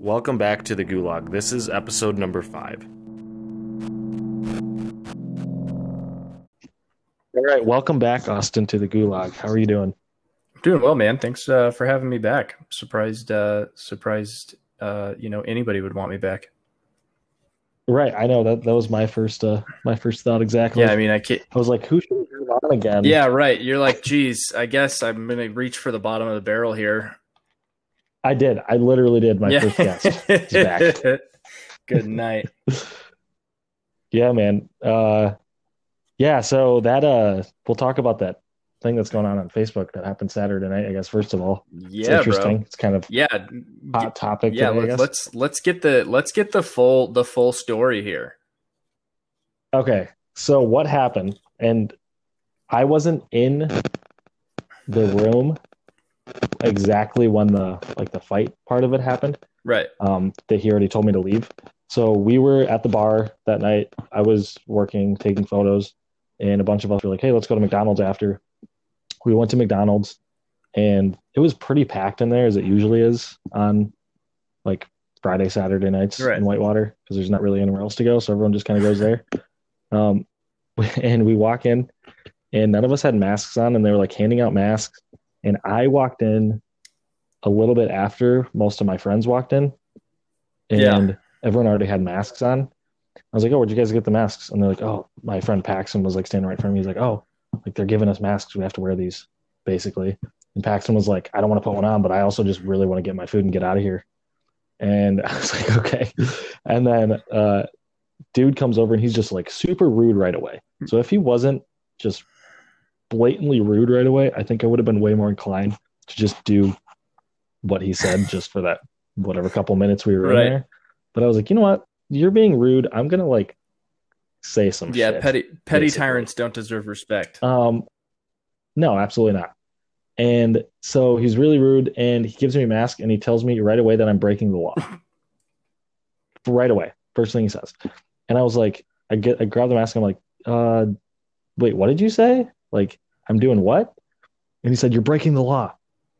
Welcome back to the Gulag. This is episode number five. All right, welcome back, Austin, to the Gulag. How are you doing? Doing well, man. Thanks uh, for having me back. Surprised, uh, surprised. Uh, you know, anybody would want me back. Right, I know that that was my first uh my first thought exactly. Yeah, I mean, I can't. I was like, who should on again? Yeah, right. You're like, geez, I guess I'm gonna reach for the bottom of the barrel here. I did. I literally did my yeah. first guess. Good night. yeah, man. Uh yeah, so that uh we'll talk about that thing that's going on on Facebook that happened Saturday night, I guess first of all. It's Yeah, interesting. bro. It's kind of Yeah, hot topic yeah. today, Let's, let's let's get the let's get the full the full story here. Okay, so what happened? And I wasn't in the room exactly when the like the fight part of it happened. Right. Um, that he already told me to leave. So we were at the bar that night. I was working, taking photos, and a bunch of us were like, "Hey, let's go to McDonald's after." We went to McDonald's, and it was pretty packed in there as it usually is on like Friday, Saturday nights Right. in Whitewater because there's not really anywhere else to go, so everyone just kind of goes there. Um, and we walk in, and none of us had masks on, and they were like handing out masks. And I walked in a little bit after most of my friends walked in, and Yeah. everyone already had masks on. I was like, "Oh, where'd you guys get the masks?" And they're like, "Oh, my friend Paxton was like standing right in front of me. He's like, oh, like they're giving us masks. We have to wear these, basically." And Paxton was like, "I don't want to put one on, but I also just really want to get my food and get out of here." And I was like, "Okay." And then uh, dude comes over and he's just like super rude right away. So if he wasn't just blatantly rude right away, I think I would have been way more inclined to just do what he said just for that whatever couple minutes we were Right. in there. But I was like, you know what? You're being rude. I'm gonna like say some Yeah, shit. petty petty basically. tyrants don't deserve respect. Um, no, absolutely not. And so he's really rude, and he gives me a mask, and he tells me right away that I'm breaking the law. right away, first thing he says. And I was like, I get, I grab the mask, and I'm like, uh, wait, what did you say? Like, I'm doing what? And he said, you're breaking the law.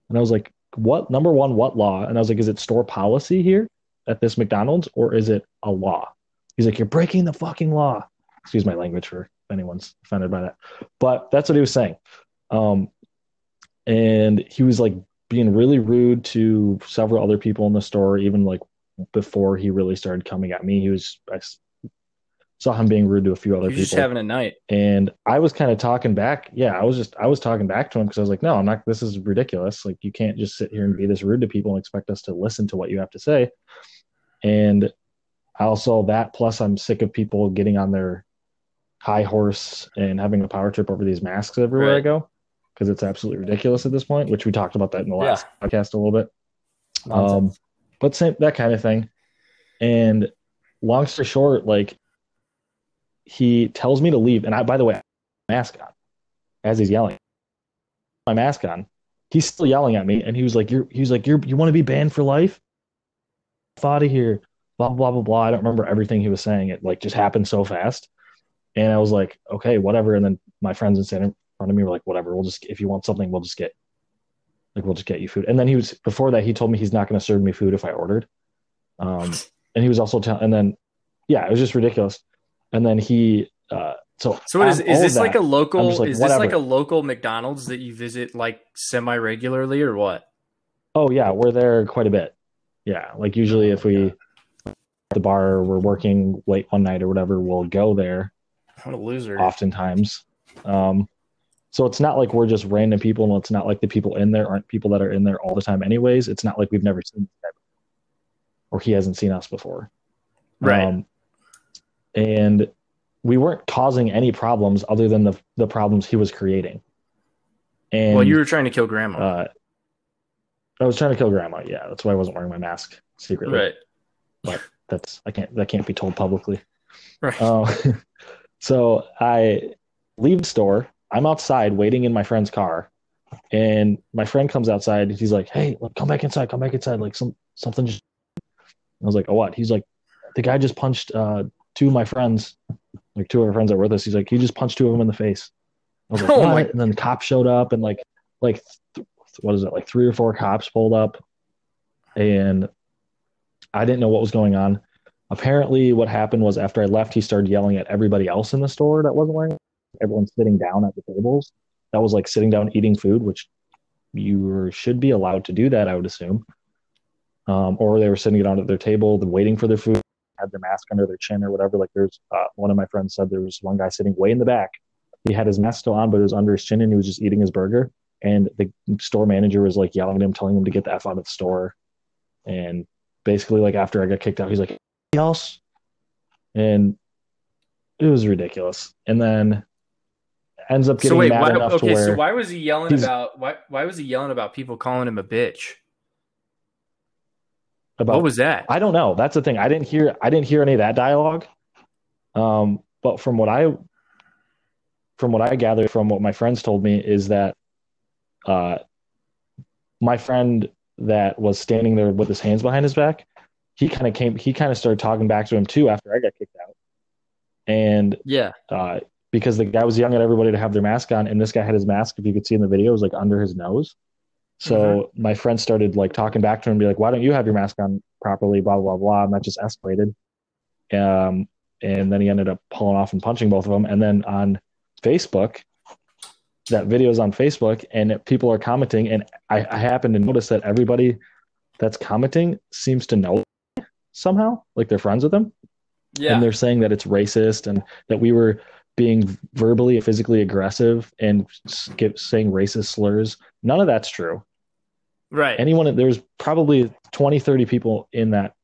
And I was like, what? Number one, what law? And I was like, is it store policy here at this McDonald's, or is it a law? He's like, you're breaking the fucking law. Excuse my language for if anyone's offended by that. But that's what he was saying. Um, and he was like being really rude to several other people in the store, even like before he really started coming at me. He was, I saw him being rude to a few other You're just people. having a night. And I was kind of talking back. Yeah, I was just I was talking back to him because I was like, no, I'm not. This is ridiculous. Like you can't just sit here and be this rude to people and expect us to listen to what you have to say. And also that plus I'm sick of people getting on their high horse and having a power trip over these masks everywhere I go because it's absolutely ridiculous at this point. Which we talked about that in the Yeah. last podcast a little bit. Um, but same that kind of thing. And long story short, like he tells me to leave, and I, by the way, I have my mask on as he's yelling. My mask on. He's still yelling at me, and he was like, "You're," he was like, "You're, you want to be banned for life? Out of here!" Blah blah blah blah. I don't remember everything he was saying. It like just happened so fast, and I was like, "Okay, whatever." And then my friends in front of me were like, "Whatever. We'll just if you want something, we'll just get like we'll just get you food." And then he was before that he told me he's not going to serve me food if I ordered. Um, and he was also telling, and then yeah, it was just ridiculous. And then he, uh, so So what is is this of like a local? Like, is this like a local McDonald's that you visit like semi regularly or what? Oh yeah, we're there quite a bit. Yeah, like usually if we at the bar we're working late one night or whatever, we'll go there What a loser! oftentimes. Um, so it's not like we're just random people, and it's not like the people in there aren't people that are in there all the time. Anyways, it's not like we've never seen or he hasn't seen us before. Right. Um, and we weren't causing any problems other than the the problems he was creating. And well, you were trying to kill grandma, uh, I was trying to kill grandma. Yeah, that's why I wasn't wearing my mask secretly. right? But that's I can't that can't be told publicly. Right. Uh, so I leave the store. I'm outside waiting in my friend's car, and my friend comes outside. He's like, "Hey, look, come back inside. Come back inside. Like some something just." I was like, "Oh, what?" He's like, "The guy just punched uh, two of my friends, like two of our friends that were with us. He's like, he just punched two of them in the face." I was like, Oh "What?" my- And then the cop showed up, and like like th- what is it like three or four cops pulled up and i didn't know what was going on apparently what happened was after i left he started yelling at everybody else in the store that wasn't wearing everyone sitting down at the tables that was like sitting down eating food which you should be allowed to do that i would assume um, or they were sitting down at their table waiting for their food had their mask under their chin or whatever like there's uh, one of my friends said there was one guy sitting way in the back. He had his mask still on but it was under his chin and he was just eating his burger. And the store manager was like yelling at him telling him to get the f out of the store. And basically like after i got kicked out he's like else? And it was ridiculous. And then ends up getting so wait, mad why, enough okay, to where so why was he yelling about why why was he yelling about people calling him a bitch? About what was that? I don't know. That's the thing. I didn't hear I didn't hear any of that dialogue. Um, but from what I from what I gathered from what my friends told me is that uh my friend that was standing there with his hands behind his back, he kind of came he kind of started talking back to him too after I got kicked out. And yeah. uh because the guy was yelling at everybody to have their mask on and this guy had his mask if you could see in the video was like under his nose. So my friend started like talking back to him and be like, why don't you have your mask on properly? Blah, blah, blah. And that just escalated. Um, and then he ended up pulling off and punching both of them. And then on Facebook, that video is on Facebook and people are commenting. And I, I happen to notice that everybody that's commenting seems to know somehow, like they're friends with them. Yeah. And they're saying that it's racist and that we were being verbally and physically aggressive and skip, saying racist slurs. None of that's true right. anyone there's probably 20 30 people in that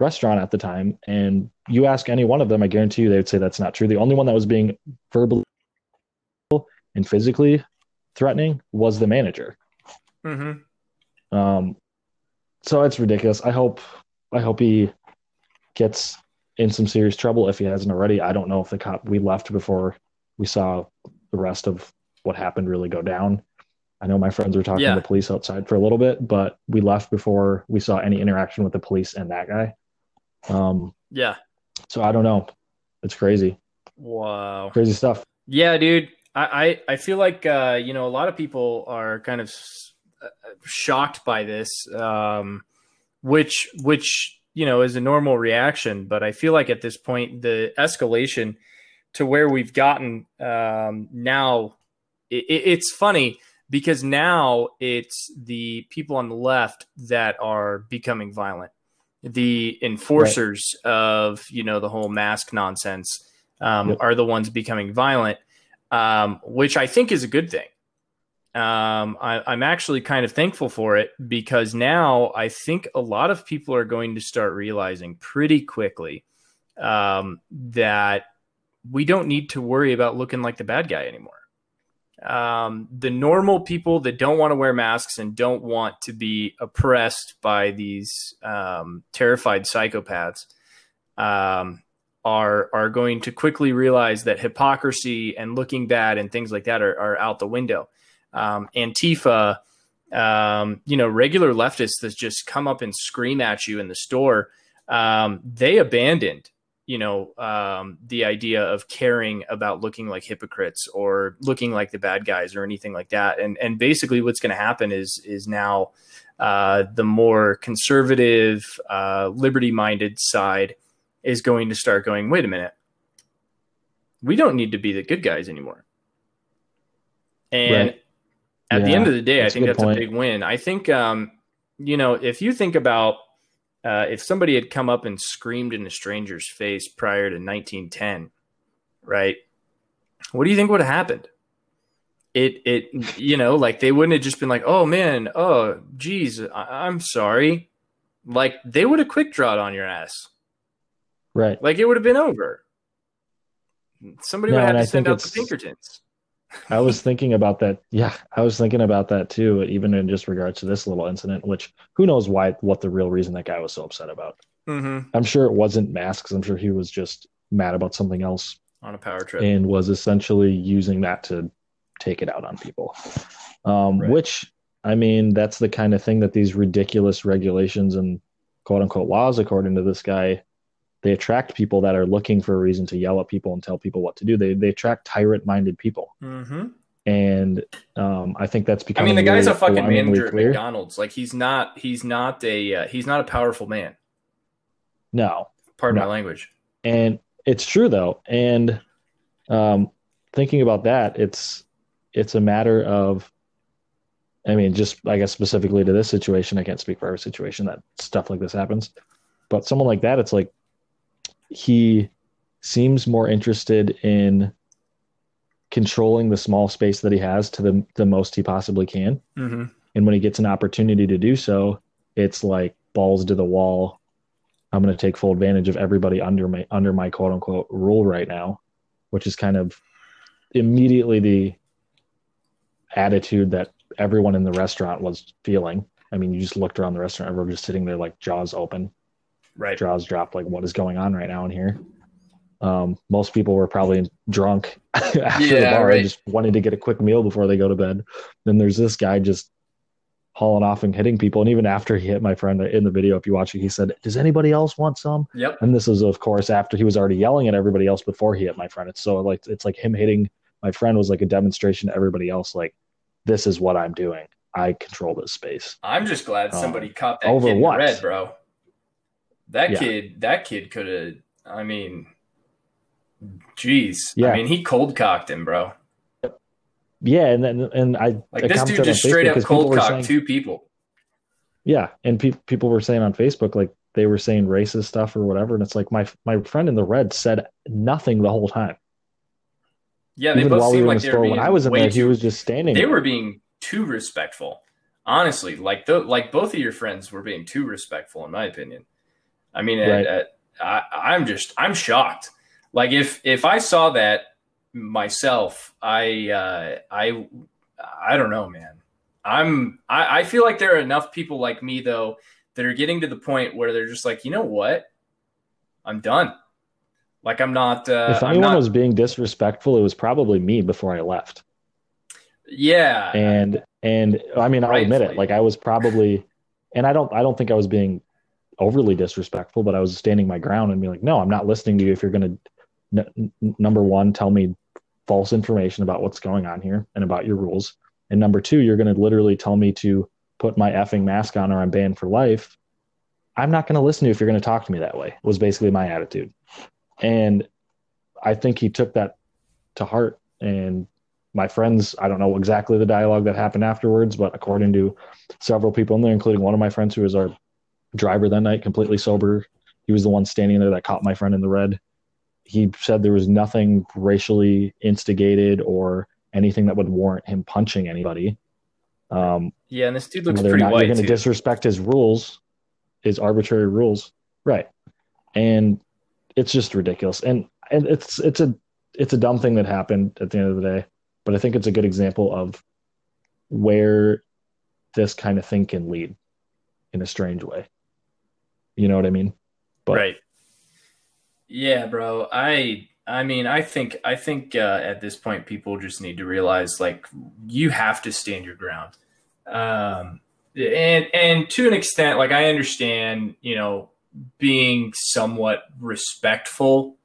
restaurant at the time and you ask any one of them i guarantee you they would say that's not true. The only one that was being verbally and physically threatening was the manager. Mm-hmm. um so it's ridiculous. I hope i hope he gets in some serious trouble if he hasn't already. I don't know if the cop we left before we saw the rest of what happened really go down I know my friends were talking Yeah. to the police outside for a little bit, but we left before we saw any interaction with the police and that guy. Um, Yeah. so I don't know. It's crazy, Wow. crazy stuff. Yeah, dude. I, I, I feel like uh, you know a lot of people are kind of uh, shocked by this, um, which which you know is a normal reaction. But I feel like at this point the escalation to where we've gotten um, now, it, it, it's funny because now it's the people on the left that are becoming violent. The enforcers of you know the whole mask nonsense um, Yep. are the ones becoming violent, um, which I think is a good thing. Um, I, I'm actually kind of thankful for it because now I think a lot of people are going to start realizing pretty quickly um, that we don't need to worry about looking like the bad guy anymore. Um, the normal people that don't want to wear masks and don't want to be oppressed by these um, terrified psychopaths um, are are going to quickly realize that hypocrisy and looking bad and things like that are, are out the window. Um, Antifa, um, you know, regular leftists that just come up and scream at you in the store, um, they abandoned, you know, um, the idea of caring about looking like hypocrites or looking like the bad guys or anything like that. And and basically, what's going to happen is is now uh, the more conservative, uh, liberty-minded side is going to start going, wait a minute, we don't need to be the good guys anymore. And Right. at the end of the day, I think that's point. a big win. I think, um, you know, if you think about uh, if somebody had come up and screamed in a stranger's face prior to 1910, right? What do you think would have happened? It, it, you know, like they wouldn't have just been like, oh man, oh, geez, I- I'm sorry. Like they would have quick drawed on your ass. Right. Like it would have been over. Somebody No, would have had I to send out the Pinkertons. I was thinking about that. Yeah, I was thinking about that too, even in just regards to this little incident, which who knows why, what the real reason that guy was so upset about. Mm-hmm. I'm sure it wasn't masks. I'm sure he was just mad about something else On a power trip. and was essentially using that to take it out on people. Um, Right. Which, I mean, that's the kind of thing that these ridiculous regulations and quote unquote laws, according to this guy, they attract people that are looking for a reason to yell at people and tell people what to do. They they attract tyrant minded people. mm-hmm. and um, I think that's because I mean, the guy's really a fucking manager at clear. McDonald's. Like he's not he's not a uh, he's not a powerful man. No, Pardon No. my language. and it's true though. And um, thinking about that, it's it's a matter of. I mean, just I guess specifically to this situation, I can't speak for every situation that stuff like this happens, but someone like that, it's like he seems more interested in controlling the small space that he has to the the most he possibly can. Mm-hmm. And when he gets an opportunity to do so, it's like balls to the wall. I'm going to take full advantage of everybody under my under my quote unquote rule right now, which is kind of immediately the attitude that everyone in the restaurant was feeling. I mean, you just looked around the restaurant, everyone was just sitting there like jaws open, Right. jaws dropped, like what is going on right now in here? Um, most people were probably drunk after the bar, right. just wanted to get a quick meal before they go to bed. Then there's this guy just hauling off and hitting people. And even after he hit my friend in the video, if you watch it, he said, "Does anybody else want some?" Yep. And this is, of course, after he was already yelling at everybody else before he hit my friend. It's so like it's like him hitting my friend was like a demonstration to everybody else, like this is what I'm doing. I control this space. I'm just glad Um, somebody caught that over what? red, bro. That Yeah. kid, that kid could have. I mean, jeez. Yeah. I mean, he cold cocked him, bro. Yeah, and then and I Like this dude just straight up cold cocked saying- two people. Yeah, and pe- people were saying on Facebook like they were saying racist stuff or whatever, and it's like my my friend in the red said nothing the whole time. Yeah, they Even both while we were in like the they store, were when I was in there, he was just standing. They there. were being too respectful. Honestly, like the like both of your friends were being too respectful, in my opinion. I mean, Right. uh, uh, I, I'm just I'm shocked. Like if if I saw that myself, I uh, I I don't know, man. I'm I, I feel like there are enough people like me though that are getting to the point where they're just like, you know what, I'm done. Like I'm not. Uh, if anyone not. was being disrespectful, it was probably me before I left. yeah. And and I mean, I'll admit it. Like I was probably, and I don't I don't think I was being overly disrespectful, but I was standing my ground and being like, no, I'm not listening to you if you're going to n- n- number one tell me false information about what's going on here and about your rules, and number two, you're going to literally tell me to put my effing mask on or I'm banned for life. I'm not going to listen to you if you're going to talk to me that way. Was basically my attitude, and I think he took that to heart and my friends, I don't know exactly the dialogue that happened afterwards, but according to several people in there, including one of my friends who is our driver that night, completely sober, he was the one standing there that caught my friend in the red. He said there was nothing racially instigated or anything that would warrant him punching anybody. Um, yeah, and this dude looks pretty not white you're going to disrespect his rules, his arbitrary rules, right? And it's just ridiculous, and and it's it's a it's a dumb thing that happened at the end of the day, but I think it's a good example of where this kind of thing can lead in a strange way. You know what I mean? But right. Yeah, bro. I I mean, I think I think uh, at this point people just need to realize like you have to stand your ground. Um and and to an extent like I understand, you know, being somewhat respectful.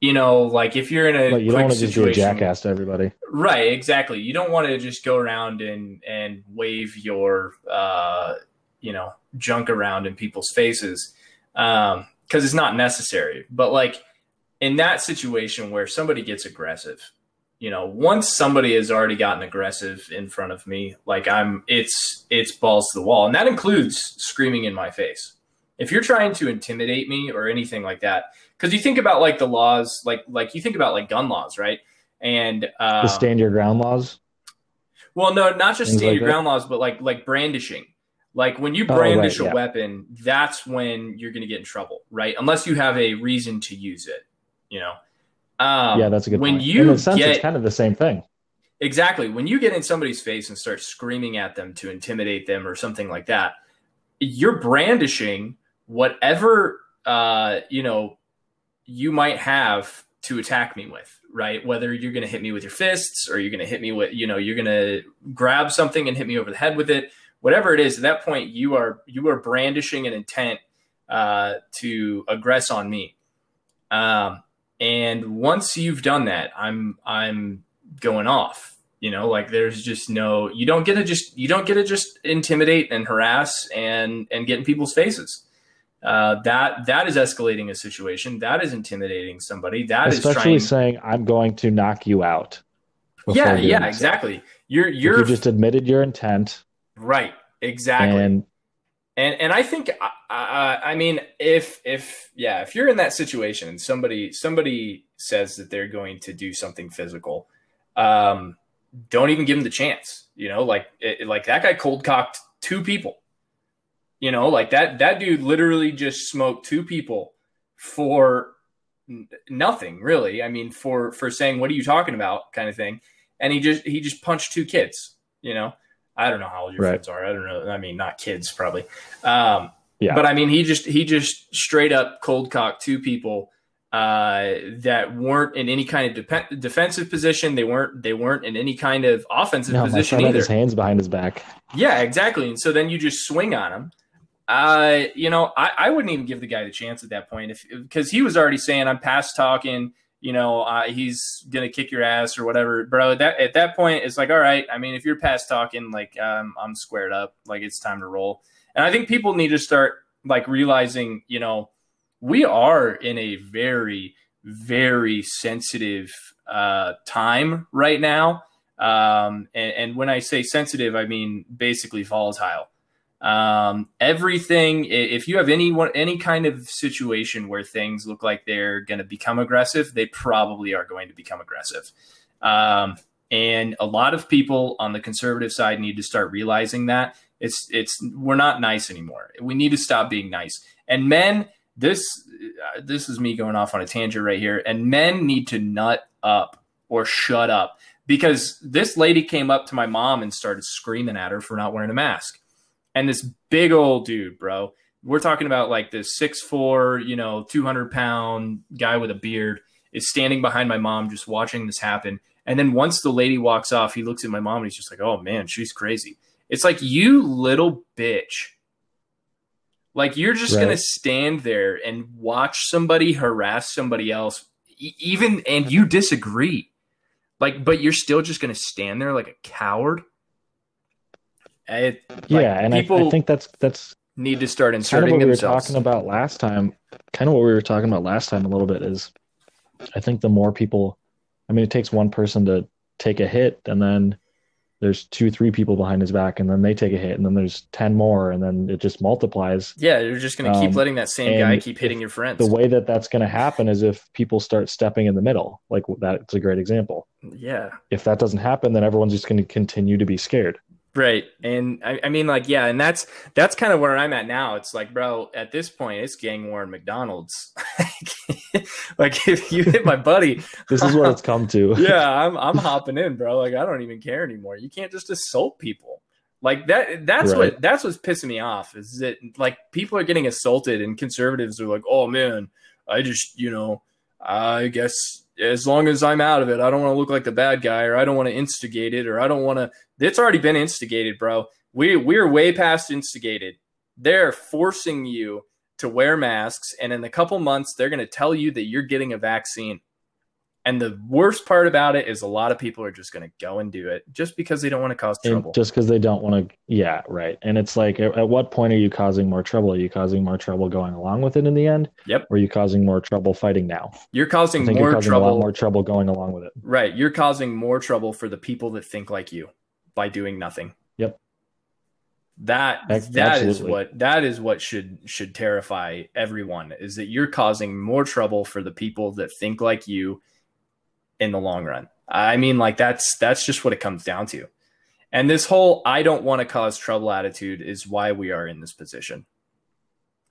You know, like if you're in a Like you don't want to just be a jackass to everybody. Right, exactly. You don't want to just go around and and wave your uh, you know junk around in people's faces because it's not necessary. But like in that situation where somebody gets aggressive, you know, once somebody has already gotten aggressive in front of me, like I'm, it's it's balls to the wall, and that includes screaming in my face. If you're trying to intimidate me or anything like that, because you think about like the laws, like like you think about like gun laws, right? And um, the stand your ground laws. well, no, not just Things stand like your ground laws, but like like brandishing. Like when you Oh, brandish right, a yeah. weapon, that's when you're going to get in trouble, right? Unless you have a reason to use it, you know. Um, yeah, that's a good when point. you in a sense, get it's kind of the same thing. exactly when you get in somebody's face and start screaming at them to intimidate them or something like that, you're brandishing whatever uh, you know you might have to attack me with, right? Whether you're going to hit me with your fists or you're going to hit me with, you know, you're going to grab something and hit me over the head with it, whatever it is. At that point, you are you are brandishing an intent uh, to aggress on me. Um, and once you've done that, I'm I'm going off. You know, like there's just no you don't get to just you don't get to just intimidate and harass and and get in people's faces. Uh, that that is escalating a situation. That is intimidating somebody. That Especially is trying, saying I'm going to knock you out. yeah, yeah, exactly. You're you're you just admitted your intent, right, exactly. and and and I think uh, I mean if if yeah if you're in that situation and somebody somebody says that they're going to do something physical, um, don't even give them the chance. You know, like it, like that guy cold cocked two people. You know, like that that dude literally just smoked two people for n- nothing really. I mean, for for saying what are you talking about kind of thing, and he just he just punched two kids. You know. I don't know how old your Right. kids are. I don't know. I mean, not kids probably. Um, Yeah. But I mean, he just he just straight up cold cocked two people uh, that weren't in any kind of dep- defensive position. They weren't they weren't in any kind of offensive no, position either. his hands behind his back. Yeah, exactly. And so then you just swing on him. Uh, you know, I, I wouldn't even give the guy the chance at that point if because he was already saying I'm past talking. You know, uh, he's gonna kick your ass or whatever, bro. That at that point, it's like, all right. I mean, if you're past talking, like um, I'm squared up, like it's time to roll. And I think people need to start like realizing, you know, we are in a very, very sensitive uh, time right now. Um, and, and when I say sensitive, I mean basically volatile. Um, everything. If you have any one, any kind of situation where things look like they're going to become aggressive, they probably are going to become aggressive. Um, and a lot of people on the conservative side need to start realizing that it's it's we're not nice anymore. We need to stop being nice. And men, this uh, this is me going off on a tangent right here. And men need to nut up or shut up because this lady came up to my mom and started screaming at her for not wearing a mask. And this big old dude, bro, we're talking about like this six four, you know, two hundred pound guy with a beard is standing behind my mom, just watching this happen. And then once the lady walks off, he looks at my mom and he's just like, "Oh man, she's crazy." It's like you little bitch. Like you're just Right. gonna stand there and watch somebody harass somebody else, e- even and you disagree. Like, but you're still just gonna stand there like a coward. It, like, yeah, and I, I think that's that's need to start kind of inserting what we were talking about last time. Kind of what we were talking about last time a little bit is, I think the more people, I mean, it takes one person to take a hit, and then there's two, three people behind his back, and then they take a hit, and then there's ten more, and then it just multiplies. yeah, you're just gonna keep Um, letting that same guy keep hitting your friends. The way that that's going to happen is if people start stepping in the middle. Like that's a great example. yeah, If that doesn't happen, then everyone's just going to continue to be scared. Right. And I, I mean, like, yeah, and that's that's kind of where I'm at now. It's like, bro, at this point, it's gang war in McDonald's. like, if you hit my buddy, This is what it's come to. yeah, I'm I'm hopping in, bro. Like, I don't even care anymore. You can't just assault people. Like that. That's Right. what that's what's pissing me off. Is that like people are getting assaulted, and conservatives are like, oh man, I just you know, I guess as long as I'm out of it, I don't want to look like the bad guy, or I don't want to instigate it, or I don't want to. It's already been instigated, bro. We we're way past instigated. They're forcing you to wear masks, and in a couple months, they're going to tell you that you're getting a vaccine. And the worst part about it is a lot of people are just going to go and do it just because they don't want to cause And trouble. just because they don't want to yeah right and it's like at, at what point are you causing more trouble are you causing more trouble going along with it in the end Yep. or are you causing more trouble fighting now You're i causing think more you're causing a trouble. lot more trouble going along with it Right. You're causing more trouble for the people that think like you by doing nothing. Yep. That Ac- that is absolutely. what that is what should should terrify everyone is that you're causing more trouble for the people that think like you in the long run. I mean like that's that's just what it comes down to. And this whole I don't want to cause trouble attitude is why we are in this position.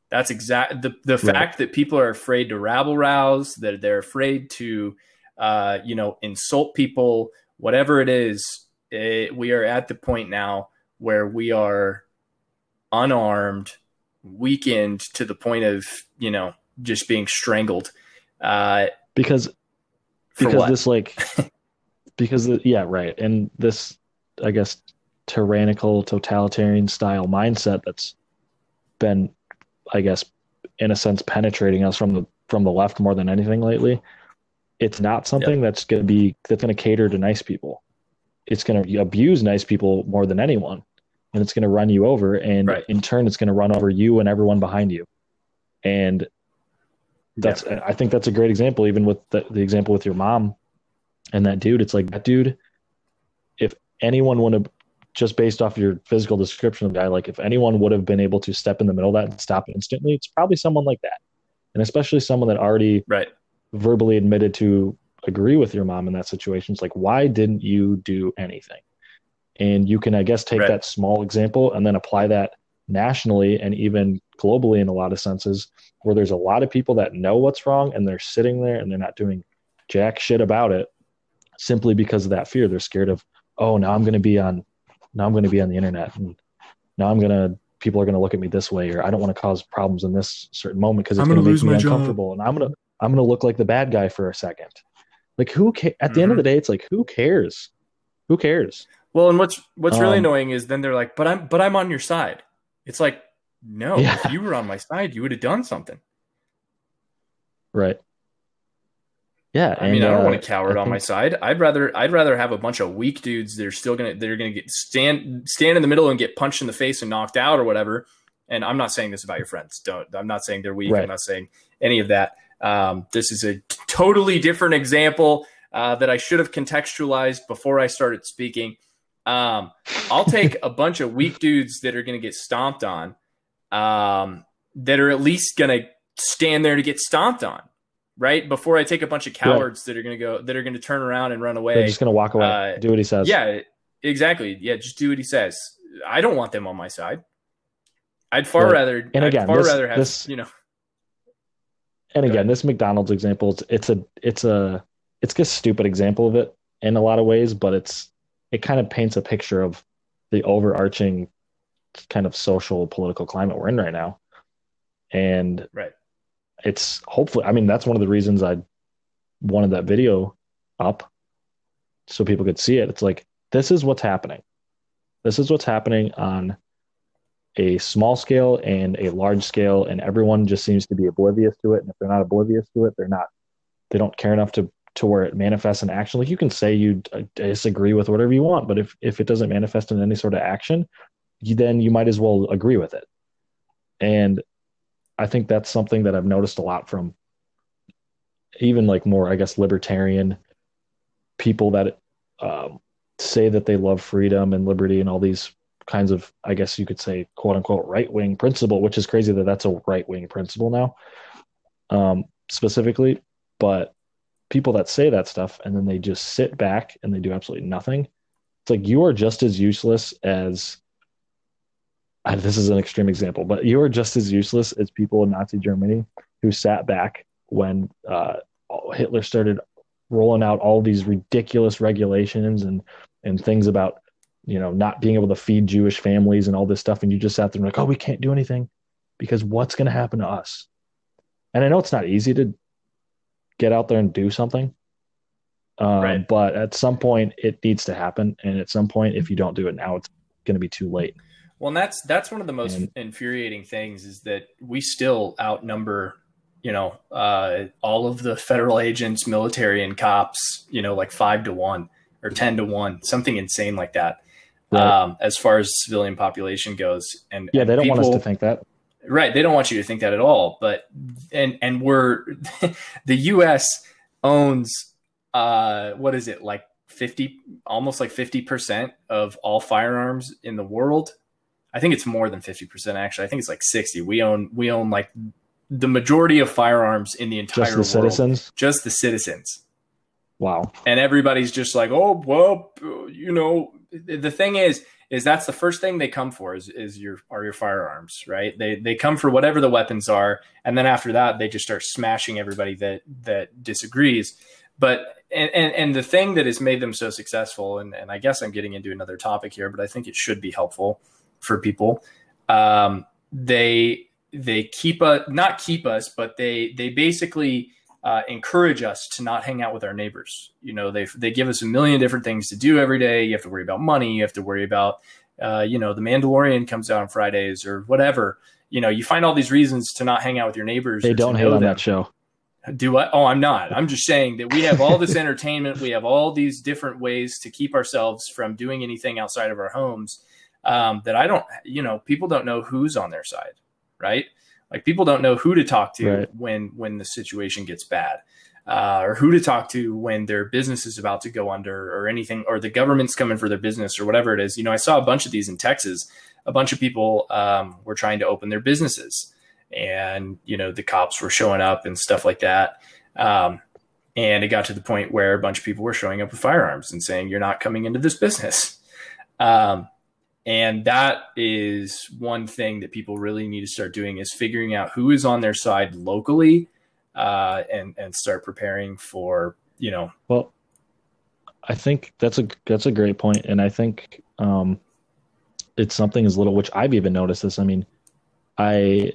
That's exact the the Right. fact that people are afraid to rabble rouse, that they're afraid to uh, you know, insult people, whatever it is, it, we are at the point now where we are unarmed, weakened to the point of, you know, just being strangled. Uh, because for because what? this like because the, yeah right. And this i guess tyrannical totalitarian style mindset that's been i guess in a sense penetrating us from the from the left more than anything lately it's not something that's going to be that's going to cater to nice people. It's going to abuse nice people more than anyone. And it's going to run you over and Right. in turn it's going to run over you and everyone behind you. And that's i think that's a great example even with the, the example with your mom and that dude it's like that dude if anyone would have just based off your physical description of the guy like if anyone would have been able to step in the middle of that and stop instantly it's probably someone like that and especially someone that already Right. verbally admitted to agree with your mom in that situation. It's like, why didn't you do anything? And you can, I guess, take Right. that small example and then apply that nationally and even globally in a lot of senses, where there's a lot of people that know what's wrong and they're sitting there and they're not doing jack shit about it simply because of that fear. They're scared of, oh, now I'm going to be on, now I'm going to be on the internet and now I'm going to, people are going to look at me this way, or I don't want to cause problems in this certain moment because it's I'm going gonna make me my job. uncomfortable and I'm going to, I'm going to look like the bad guy for a second. Like who ca- at the end of Mhm. the day, it's like who cares? Who cares? Well, and what's what's really Um, annoying is then they're like, "But I'm but I'm on your side." It's like, no, Yeah. if you were on my side, you would have done something. Right. Yeah. I mean, I don't uh, want a coward on my side. I'd rather I'd rather have a bunch of weak dudes that are still gonna they're gonna get stand stand in the middle and get punched in the face and knocked out or whatever. And I'm not saying this about your friends. Don't. I'm not saying they're weak. Right. I'm not saying any of that. Um, this is a totally different example uh, that I should have contextualized before I started speaking. Um, I'll take a bunch of weak dudes that are going to get stomped on, um, that are at least going to stand there to get stomped on, right? Before I take a bunch of cowards that are going to go, that are going to turn around and run away. They're just gonna walk away, Uh, do what he says. Yeah, exactly. Yeah, just do what he says. I don't want them on my side. I'd far Right. rather. And I'd again, far this- rather have this- you know. And again, this McDonald's example, it's, it's a it's a it's a stupid example of it in a lot of ways, but it's it kind of paints a picture of the overarching kind of social political climate we're in right now. And Right. it's hopefully I mean that's one of the reasons I wanted that video up so people could see it. It's like this is what's happening. This is what's happening on a small scale and a large scale, and everyone just seems to be oblivious to it. And if they're not oblivious to it, they're not. They don't care enough to to where it manifests in action. Like you can say you uh, disagree with whatever you want, but if if it doesn't manifest in any sort of action, then you might as well agree with it. And I think that's something that I've noticed a lot from even like more, I guess, libertarian people that um, say that they love freedom and liberty and all these kinds of, I guess you could say, quote unquote, right wing principle, which is crazy that that's a right wing principle now, um, specifically. But people that say that stuff and then they just sit back and they do absolutely nothing, it's like you are just as useless as. Uh, This is an extreme example, but you are just as useless as people in Nazi Germany who sat back when uh, Hitler started rolling out all these ridiculous regulations and and things about you know not being able to feed Jewish families and all this stuff, and you just sat there and like, oh, we can't do anything because what's going to happen to us? And I know it's not easy to get out there and do something, um, Right. but at some point it needs to happen, and at some point, if you don't do it now, it's going to be too late. Well, and that's that's one of the most And- infuriating things is that we still outnumber, you know, uh, all of the federal agents, military, and cops. You know, like five to one or ten to one, something insane like that. Right. Um, as far as civilian population goes, and yeah, they don't want us to think that. Right. They don't want you to think that at all. But and and we're the US owns uh what is it, like fifty almost like fifty percent of all firearms in the world. I think it's more than fifty percent actually. I think it's like sixty. We own we own like the majority of firearms in the entire Just the world. citizens. Just the citizens Wow. and everybody's just like, oh well, you know. The thing is, is that's the first thing they come for is, is your are your firearms, right? They they come for whatever the weapons are, and then after that, they just start smashing everybody that that disagrees. But and and, and the thing that has made them so successful, and, and I guess I'm getting into another topic here, but I think it should be helpful for people. Um, they they keep us not keep us, but they they basically uh, encourage us to not hang out with our neighbors. You know, they they give us a million different things to do every day. You have to worry about money. You have to worry about, uh, you know, the Mandalorian comes out on Fridays or whatever. You know, you find all these reasons to not hang out with your neighbors. They don't hate on them. that show. Do what? Oh, I'm not. I'm just saying that we have all this entertainment. We have all these different ways to keep ourselves from doing anything outside of our homes. Um, that I don't, you know, people don't know who's on their side, right? Like people don't know who to talk to Right. when when the situation gets bad, uh, or who to talk to when their business is about to go under, or anything, or the government's coming for their business, or whatever it is. You know, I saw a bunch of these in Texas. A bunch of people um, were trying to open their businesses, and you know the cops were showing up and stuff like that. Um, and it got to the point where a bunch of people were showing up with firearms and saying, "You're not coming into this business." Um, and that is one thing that people really need to start doing is figuring out who is on their side locally, uh, and and start preparing for you know. Well, I think that's a that's a great point, and I think um, it's something as little which I've even noticed this. I mean, I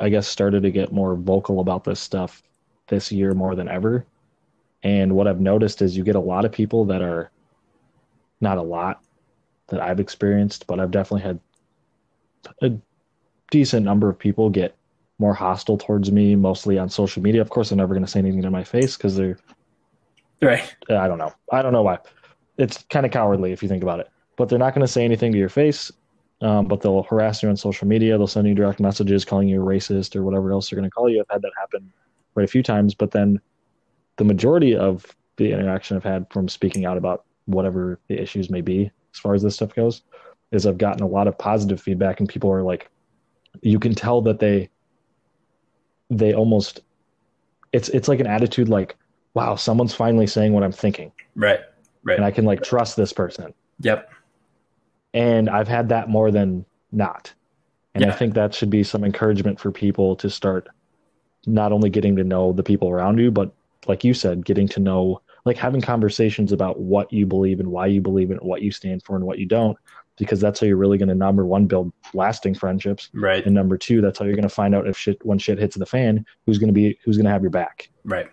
I guess started to get more vocal about this stuff this year more than ever, and what I've noticed is you get a lot of people that are not a lot that I've experienced, but I've definitely had a decent number of people get more hostile towards me, mostly on social media. Of course, they're never going to say anything to my face because they're right I don't know. I don't know why. It's kind of cowardly if you think about it. But they're not going to say anything to your face. Um, but they'll harass you on social media. They'll send you direct messages calling you a racist or whatever else they're going to call you. I've had that happen quite a few times. But then the majority of the interaction I've had from speaking out about whatever the issues may be, as far as this stuff goes, is I've gotten a lot of positive feedback, and people are like, you can tell that they, they almost, it's it's like an attitude like, wow, someone's finally saying what I'm thinking right right and I can like trust this person. yep And I've had that more than not. And I think that should be some encouragement for people to start not only getting to know the people around you, but like you said, getting to know, like having conversations about what you believe and why you believe it, what you stand for and what you don't, because that's how you're really going to number one build lasting friendships, right and number two, that's how you're going to find out if shit when shit hits the fan, who's going to be who's going to have your back. right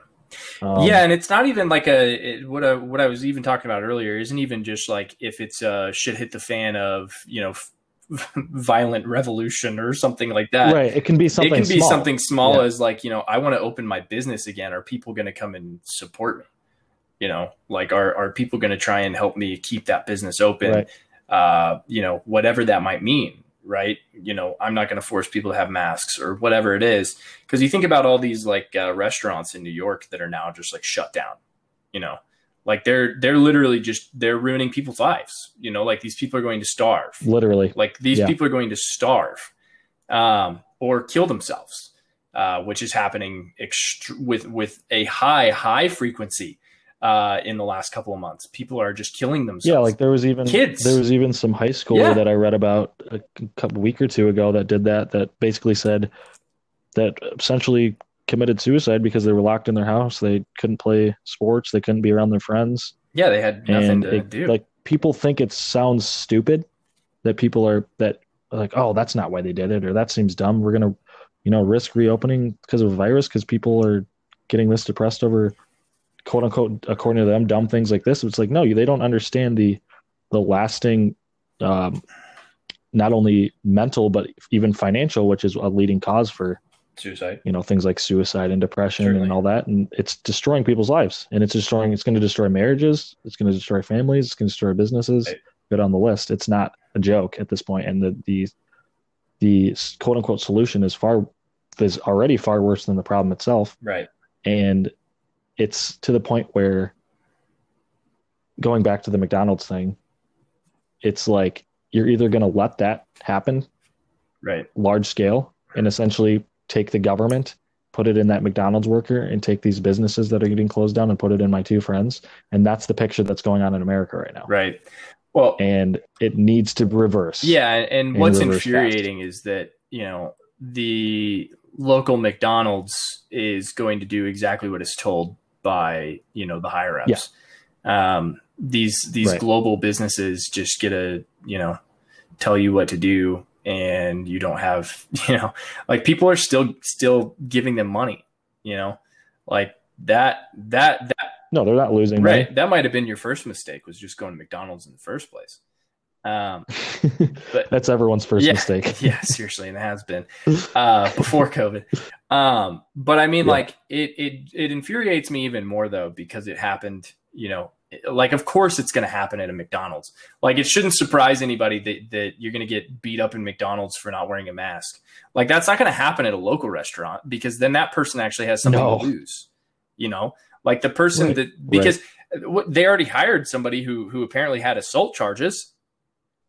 Um, yeah, and it's not even like a it, what I, what I was even talking about earlier isn't even just like if it's a shit hit the fan of you know f- violent revolution or something like that. right. It can be something. it can be small. something small Yeah. as like you know I want to open my business again. Are people going to come and support me? You know, like are are people going to try and help me keep that business open? Right. Uh, you know, whatever that might mean, right? You know, I'm not going to force people to have masks or whatever it is, because you think about all these like uh, restaurants in New York that are now just like shut down. You know, like they're they're literally just they're ruining people's lives. You know, like these people are going to starve. Literally. Like these Yeah. people are going to starve um, or kill themselves, uh, which is happening ext- with with a high high frequency uh, in the last couple of months. People are just killing themselves. Yeah, like there was even Kids. there was even some high schooler Yeah. that I read about a couple week or two ago that did that. That basically said that essentially committed suicide because they were locked in their house. They couldn't play sports. They couldn't be around their friends. yeah, they had nothing and to it, do. like people think it sounds stupid that people are that are like, oh, that's not why they did it, or that seems dumb. We're gonna, you know, risk reopening because of a virus because people are getting this depressed over quote unquote according to them dumb things like this. It's like no, they don't understand the the lasting, um, not only mental but even financial, which is a leading cause for Suicide. you know things like suicide and depression Certainly. and all that and it's destroying people's lives and it's destroying it's going to destroy marriages it's going to destroy families it's going to destroy businesses Right. go down the list it's not a joke at this point and the the the quote unquote solution is far is already far worse than the problem itself Right. and it's to the point where going back to the McDonald's thing it's like you're either going to let that happen Right. large scale and essentially take the government, put it in that McDonald's worker, and take these businesses that are getting closed down and put it in my two friends. And that's the picture that's going on in America right now. Right. Well, And it needs to reverse. Yeah, and, and what's infuriating is that you know the local McDonald's is going to do exactly what is told by you know the higher ups. Um, these these Right. global businesses just get a you know tell you what to do, and you don't have you know like people are still still giving them money. You know, like that that that No, they're not losing right money. that might have been your first mistake was just going to McDonald's in the first place. Um, but That's everyone's first yeah, mistake. yeah, seriously, and it has been uh, before COVID. Um, but I mean, Yeah. like it, it, it infuriates me even more though because it happened. You know, like of course it's going to happen at a McDonald's. Like it shouldn't surprise anybody that that you're going to get beat up in McDonald's for not wearing a mask. Like that's not going to happen at a local restaurant because then that person actually has something No. to lose. You know, like the person Right, that because what they already hired somebody who who apparently had assault charges.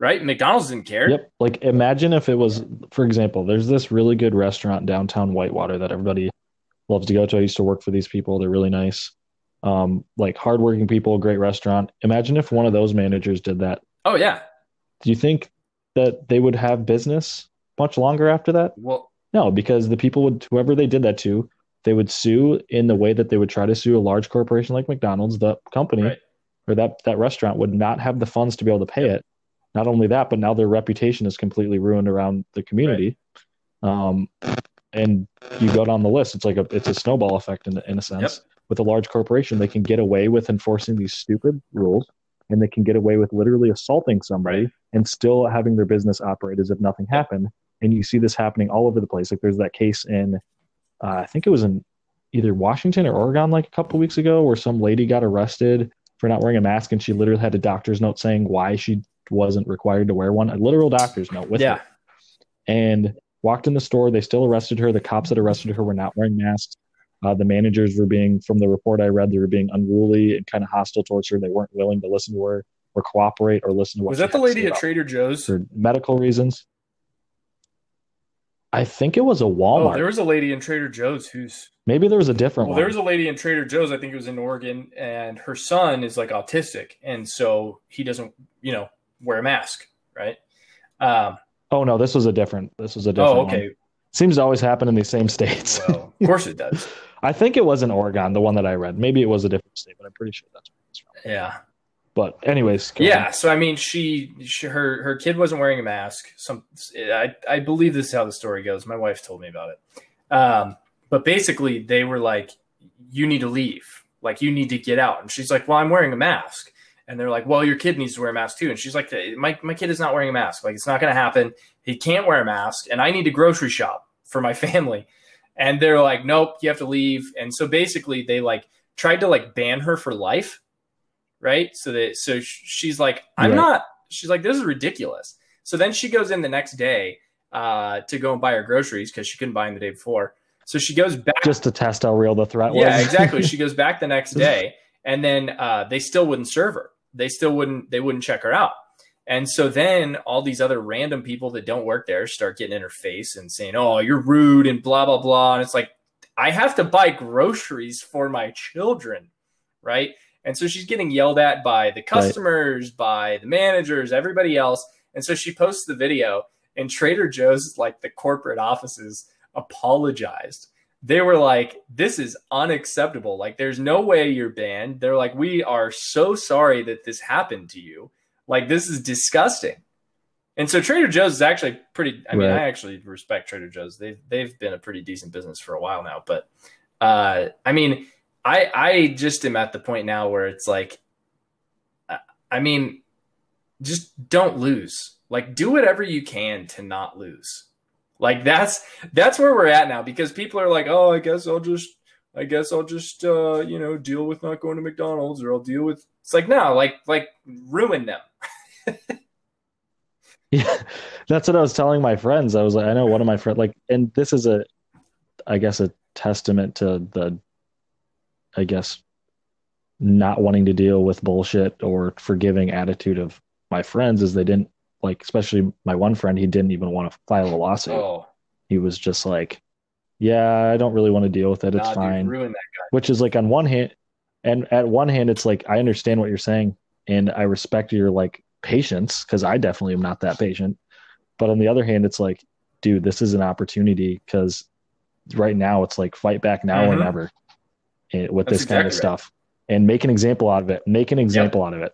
Right? McDonald's didn't care. Yep. Like imagine if it was, for example, there's this really good restaurant downtown Whitewater that everybody loves to go to. I used to work for these people. They're really nice. Um, like hardworking people, great restaurant. Imagine if one of those managers did that. Oh yeah. Do you think that they would have business much longer after that? Well, No, because the people would, whoever they did that to, they would sue in the way that they would try to sue a large corporation like McDonald's. The company Right. or that that restaurant would not have the funds to be able to pay it. Not only that, but now their reputation is completely ruined around the community. Um, and you go down the list, it's like a it's a snowball effect in in a sense. Yep. With a large corporation, they can get away with enforcing these stupid rules, and they can get away with literally assaulting somebody Right. and still having their business operate as if nothing happened. And you see this happening all over the place. Like there's that case in, uh, I think it was in either Washington or Oregon, like a couple weeks ago, where some lady got arrested for not wearing a mask, and she literally had a doctor's note saying why she wasn't required to wear one, a literal doctor's note with yeah. her and walked in the store. They still arrested her. The cops that arrested her were not wearing masks. Uh, the managers were being, from the report I read, they were being unruly and kind of hostile towards her. They weren't willing to listen to her or cooperate or listen to what Was she that the had lady at Trader Joe's? for medical reasons. I think it was a Oh, Walmart. there was a lady in Trader Joe's who's Maybe there was a different well, one. there was a lady in Trader Joe's. I think it was in Oregon, and her son is like autistic, and so he doesn't, you know, wear a mask, right? Um, oh no, this was a different. This was a different. oh, one. okay. Seems to always happen in these same states. Well, of course it does. I think it was in Oregon, the one that I read. Maybe it was a different state, but I'm pretty sure that's where it's from. Yeah. But anyways, Yeah, ahead. so I mean, she, she her her kid wasn't wearing a mask. Some I I believe this is how the story goes. My wife told me about it. Um, but basically, they were like, "You need to leave. Like, you need to get out." And she's like, "Well, I'm wearing a mask." And they're like, "Well, your kid needs to wear a mask too." And she's like, "My my kid is not wearing a mask. Like, it's not going to happen. He can't wear a mask, and I need to grocery shop for my family." And they're like, "Nope, you have to leave." And so basically, they like tried to like ban her for life right? So that so sh- she's like, I'm Right. not. She's like, this is ridiculous. So then she goes in the next day uh, to go and buy her groceries because she couldn't buy them the day before. So she goes back. just to test how real the threat was. yeah, exactly. She goes back the next day, and then uh, they still wouldn't serve her. They still wouldn't. They wouldn't check her out. And so then all these other random people that don't work there start getting in her face and saying, "Oh, you're rude," and blah blah blah. And it's like, I have to buy groceries for my children, right? And so she's getting yelled at by the customers, by the managers, everybody else. And so she posts the video, and Trader Joe's, like the corporate offices, apologized. They were like, This is unacceptable. Like, there's no way you're banned. They're like, We are so sorry that this happened to you. Like, this is disgusting. And so Trader Joe's is actually pretty. I mean, Right. I actually respect Trader Joe's. They've they've been a pretty decent business for a while now. But uh, I mean, I I just am at the point now where it's like, I- I mean, just don't lose. Like, do whatever you can to not lose. Like that's that's where we're at now because people are like, oh, I guess I'll just, I guess I'll just, uh, you know, deal with not going to McDonald's or I'll deal with. It's like no, like like ruin them. Yeah, that's what I was telling my friends. I was like, I know one of my friends, like, and this is a, I guess, a testament to the, I guess, not wanting to deal with bullshit or forgiving attitude of my friends is they didn't like, especially my one friend, he didn't even want to file a lawsuit. Oh, He was just like, yeah, I don't really want to deal with it. It's nah, dude, fine. that which is like on one hand and at one hand it's like i understand what you're saying and i respect your like patience because i definitely am not that patient but on the other hand it's like dude this is an opportunity because right now it's like fight back now or Mhm. never eh, with That's this kind of right. stuff and make an example out of it make an example out of it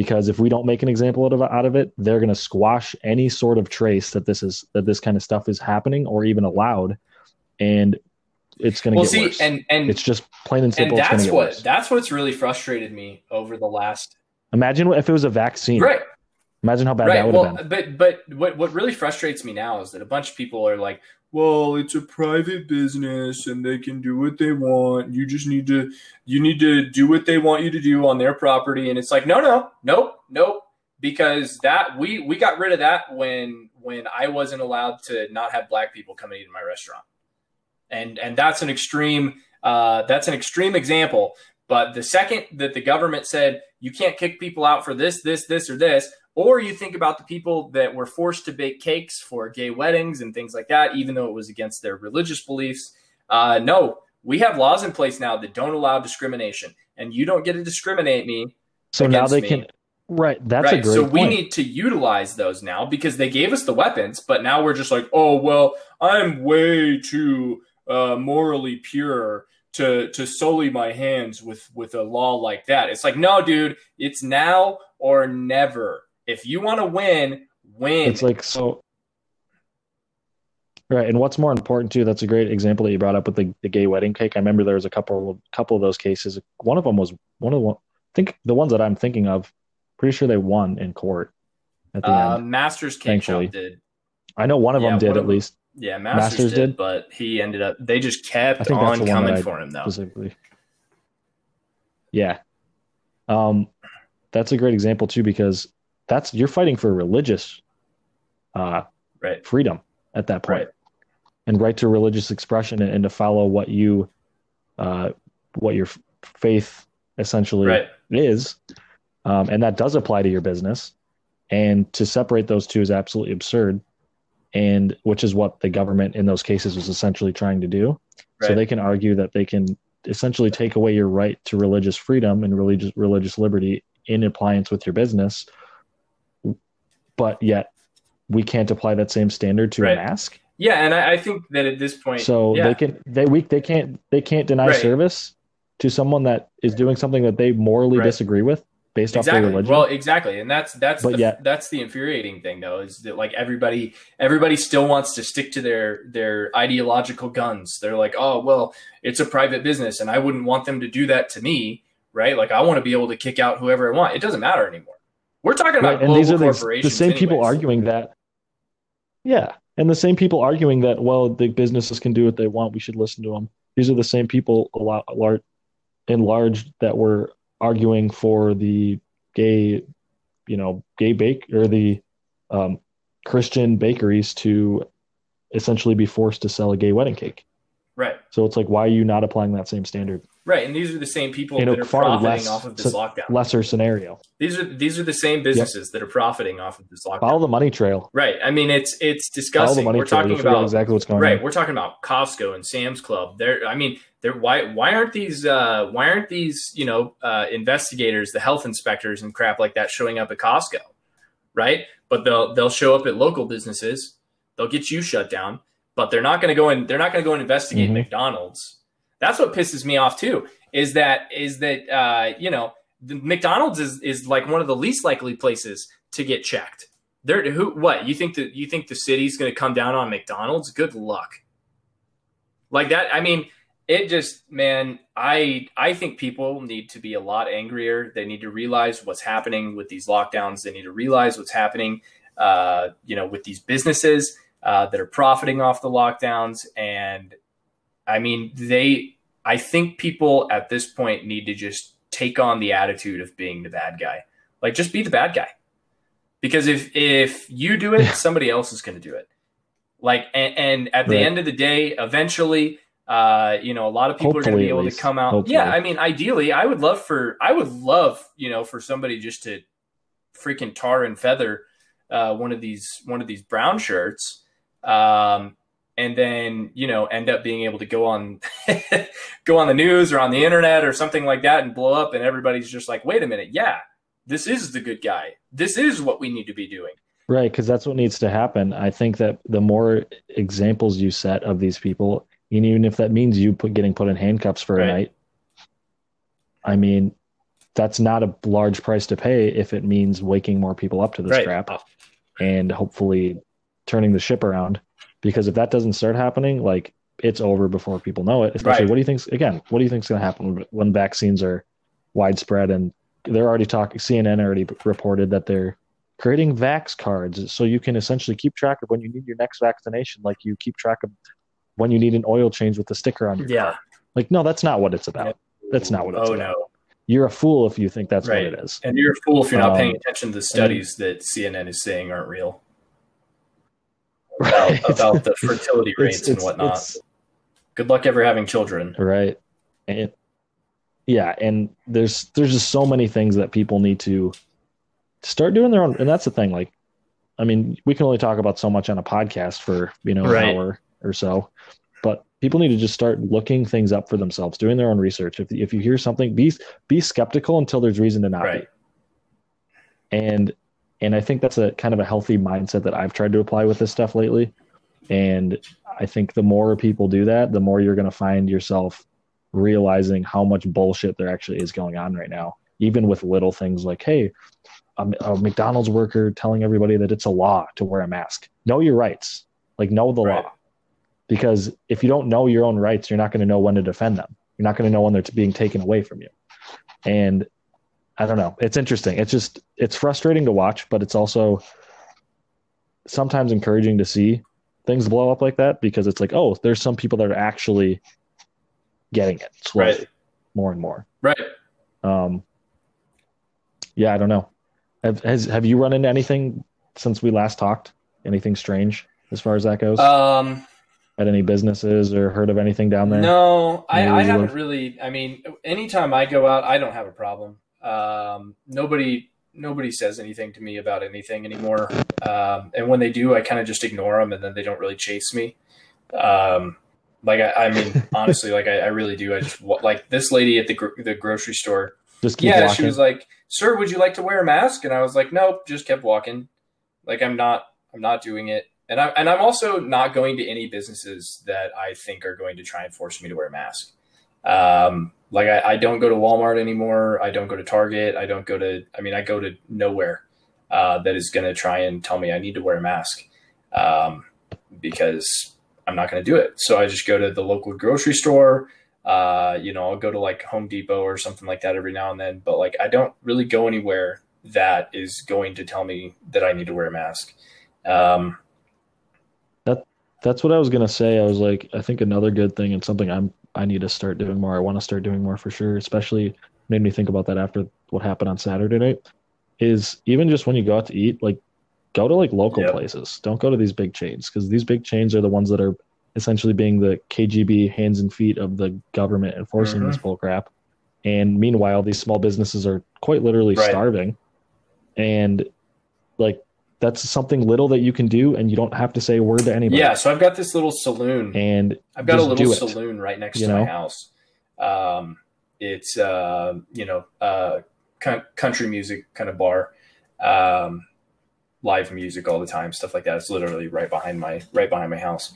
because if we don't make an example out of, out of it they're going to squash any sort of trace that this is that this kind of stuff is happening or even allowed and it's going to Well, get see, worse and and it's just plain and and simple. going that's what worse. that's what's really frustrated me over the last Imagine if it was a vaccine. right Imagine how bad right. that would Well, have been. but but what what really frustrates me now is that a bunch of people are like, well, it's a private business and they can do what they want. You just need to you need to do what they want you to do on their property. And it's like, no, no, nope, nope. Because that we we got rid of that when when I wasn't allowed to not have black people coming into my restaurant. And and that's an extreme uh, that's an extreme example. But the second that the government said you can't kick people out for this, this, this, or this, or you think about the people that were forced to bake cakes for gay weddings and things like that, even though it was against their religious beliefs. Uh, no, we have laws in place now that don't allow discrimination, and you don't get to discriminate me. So now they me. can. Right. That's right. a great point. so we point. need to utilize those now because they gave us the weapons, but now we're just like, oh well, I'm way too uh, morally pure to to sully my hands with with a law like that. It's like, no, dude, it's now or never. If you want to win, win. It's like so. Right, and what's more important too? That's a great example that you brought up with the, the gay wedding cake. I remember there was a couple couple of those cases. One of them was one of the one. I think the ones that I'm thinking of. Pretty sure they won in court at the uh, end. Masters Cake. Shop did. I know one of yeah, them did one at least Yeah, Masters, Masters did, did? but he ended up. They just kept on coming for him though. specifically. Yeah, um, that's a great example too because that's you're fighting for religious uh, Right. freedom at that point. Right. and right to religious expression and, and to follow what you uh, what your faith essentially Right. is um, and that does apply to your business and to separate those two is absolutely absurd and which is what the government in those cases was essentially trying to do so they can argue that they can essentially take away your right to religious freedom and religious religious liberty in appliance with your business but yet we can't apply that same standard to Right. a mask Yeah, and I, I think that at this point, so yeah, they can they we they can't they can't deny Right. service to someone that is doing something that they morally Right. disagree with based off their religion. Well, exactly, and that's that's But the, yet- that's the infuriating thing, though, is that like everybody everybody still wants to stick to their their ideological guns. They're like, oh well, it's a private business, and I wouldn't want them to do that to me, right? Like I want to be able to kick out whoever I want. It doesn't matter anymore. We're talking about right, and these are the, the same people arguing that. Yeah, and the same people arguing that well, the businesses can do what they want. We should listen to them. These are the same people a lot large in large that were arguing for the gay, you know, gay bake or the um, Christian bakeries to essentially be forced to sell a gay wedding cake. right? So it's like, why are you not applying that same standard? Right, and these are the same people In that are far profiting less off of this lockdown. Lesser scenario. These are these are the same businesses that are profiting off of this lockdown. Follow the money trail. Right. I mean, it's it's disgusting. money We're trail. talking You'll figure out about exactly what's going right. on. We're talking about Costco and Sam's Club. They're. I mean, they're. Why why aren't these uh, why aren't these you know uh, investigators, the health inspectors and crap like that showing up at Costco, right? But they'll they'll show up at local businesses. They'll get you shut down, but they're not going to go and they're not going to go and investigate Mhm. McDonald's. That's what pisses me off too. Is that is that uh, you know the McDonald's is is like one of the least likely places to get checked. They're who what you think that you think the city's going to come down on McDonald's? Good luck. Like that, I mean, it just man, I I think people need to be a lot angrier. They need to realize what's happening with these lockdowns. They need to realize what's happening, uh, you know, with these businesses uh, that are profiting off the lockdowns. And I mean, they. I think people at this point need to just take on the attitude of being the bad guy. Like, just be the bad guy because if if you do it somebody else is going to do it like and, and at the end of the day eventually uh you know a lot of people are going to be able to come out Hopefully. yeah i mean ideally i would love for i would love you know for somebody just to freaking tar and feather uh one of these one of these brown shirts um and then you know end up being able to go on go on the news or on the internet or something like that and blow up and everybody's just like wait a minute yeah this is the good guy this is what we need to be doing Right, because that's what needs to happen. I think that the more examples you set of these people, and even if that means you put getting put in handcuffs for Right. a night, I mean, that's not a large price to pay if it means waking more people up to this Right. crap and hopefully turning the ship around. Because if that doesn't start happening, like it's over before people know it. Especially, Right. what do you think's again? What do you think's going to happen when, when vaccines are widespread and they're already talking? CNN already reported that they're creating vax cards so you can essentially keep track of when you need your next vaccination, like you keep track of when you need an oil change with the sticker on your Yeah. car. Like, no, that's not what it's about. That's not what it's Oh about. no. You're a fool if you think that's Right. what it is. And you're a fool if you're not Um, paying attention to the studies that CNN is saying aren't real about, about the fertility It's- rates and whatnot. it's- Good luck ever having children. right and yeah and there's there's just so many things that people need to start doing their own and that's the thing like i mean we can only talk about so much on a podcast for you know Right. an hour or so but people need to just start looking things up for themselves doing their own research if, if you hear something be be skeptical until there's reason to not Right. be and and i think that's a kind of a healthy mindset that i've tried to apply with this stuff lately. And i think the more people do that the more you're going to find yourself realizing how much bullshit there actually is going on right now even with little things like hey a, a mcdonald's worker telling everybody that it's a law to wear a mask. Know your rights. Like know the Right. law because if you don't know your own rights you're not going to know when to defend them. You're not going to know when they're being taken away from you. And i don't know it's interesting it's just it's frustrating to watch but it's also sometimes encouraging to see things blow up like that because it's like oh there's some people that are actually getting it slowly Right. more and more Right. um yeah i don't know have has have you run into anything since we last talked anything strange as far as that goes Um, at any businesses or heard of anything down there no, I, I haven't live? really. I mean, anytime I go out, I don't have a problem. Um, nobody, nobody says anything to me about anything anymore. Um, and when they do, I kind of just ignore them, and then they don't really chase me. Um, like I, I mean, honestly, like I, I really do. I just like this lady at the gro- the grocery store. just keep yeah, walking she was like, "Sir, would you like to wear a mask?" And I was like, "Nope." Just kept walking. Like I'm not. I'm not doing it. And I'm and I'm also not going to any businesses that I think are going to try and force me to wear a mask. Um, like I, I don't go to Walmart anymore. I don't go to Target. I don't go to. I mean, I go to nowhere uh, that is going to try and tell me I need to wear a mask um, because I'm not going to do it. So I just go to the local grocery store. Uh, you know, I'll go to like Home Depot or something like that every now and then. But like, I don't really go anywhere that is going to tell me that I need to wear a mask. Um, That's what I was gonna say. I was like, I think another good thing and something I'm I need to start doing more. I want to start doing more for sure. Especially made me think about that after what happened on Saturday night. Is even just when you go out to eat, like go to like local Yep. places. Don't go to these big chains because these big chains are the ones that are essentially being the KGB hands and feet of the government enforcing this mm-hmm. bull crap. And meanwhile, these small businesses are quite literally Right. starving. And like that's something little that you can do and you don't have to say a word to anybody. yeah. So I've got this little saloon. And I've got a little saloon right next you to my house. Um, it's uh, you know uh, country music kind of bar, um, live music all the time, stuff like that. It's literally right behind my right behind my house,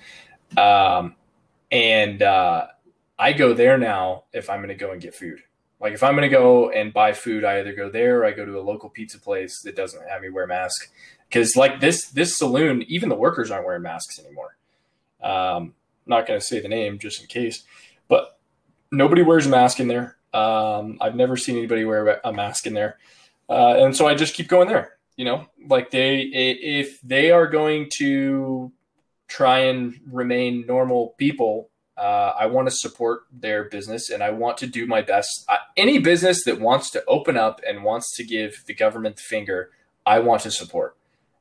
um, and uh, I go there now if I'm going to go and get food. Like if I'm going to go and buy food, I either go there or I go to a local pizza place that doesn't have me wear a mask. Because like this this saloon, even the workers aren't wearing masks anymore. Um, not going to say the name just in case, but nobody wears a mask in there. Um, I've never seen anybody wear a mask in there, uh, and so I just keep going there. You know, like they if they are going to try and remain normal people, uh, I want to support their business and I want to do my best. Uh, any business that wants to open up and wants to give the government the finger, I want to support.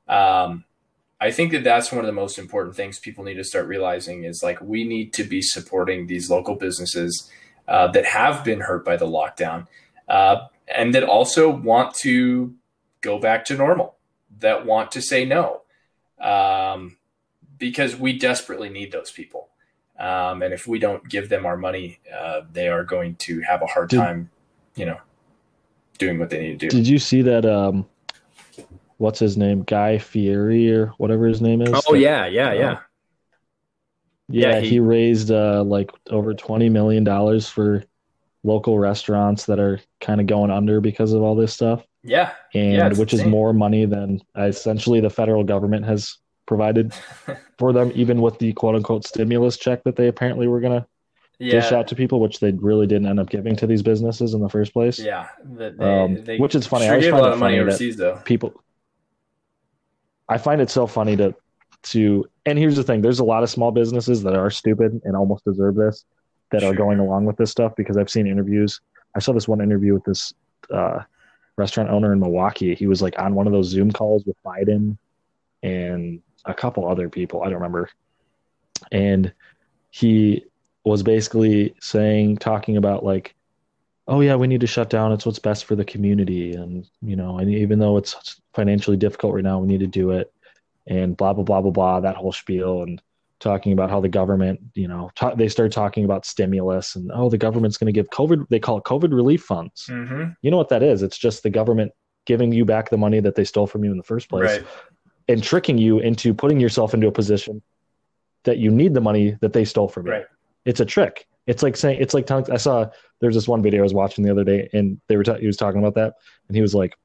Um, I think that that's one of the most important things people need to start realizing is like we need to be supporting these local businesses uh, that have been hurt by the lockdown uh, and that also want to go back to normal, that want to say no, um, because we desperately need those people. Um, and if we don't give them our money, uh, they are going to have a hard Did- time, you know, doing what they need to do. Did you see that? Um, what's his name? Guy Fieri or whatever his name is. oh yeah, yeah, yeah. yeah. yeah, he, he- raised uh, like over twenty million dollars for local restaurants that are kind of going under because of all this stuff, Yeah, and Yeah, which is more money than uh, essentially the federal government has provided for them, even with the quote unquote stimulus check that they apparently were gonna dish out to people, which they really didn't end up giving to these businesses in the first place. yeah. The- they- Um, they which is funny. I Sure always gave a lot of money overseas, though. people I find it so funny to to and here's the thing there's a lot of small businesses that are stupid and almost deserve this that sure. are going along with this stuff because I've seen interviews. I saw this one interview with this uh, restaurant owner in Milwaukee. He was like on one of those Zoom calls with Biden and a couple other people. I don't remember. And he was basically saying, talking about like, oh yeah, we need to shut down. It's what's best for the community, and you know, and even though it's financially difficult right now, we need to do it, and blah blah blah blah blah. That whole spiel and talking about how the government, you know, ta- they start talking about stimulus and oh, the government's going to give COVID. They call it COVID relief funds. Mm-hmm. You know what that is? It's just the government giving you back the money that they stole from you in the first place, right. and tricking you into putting yourself into a position that you need the money that they stole from you. Right. It's a trick. It's like saying it's like. I saw there's this one video I was watching the other day, and they were ta- he was talking about that, and he was like,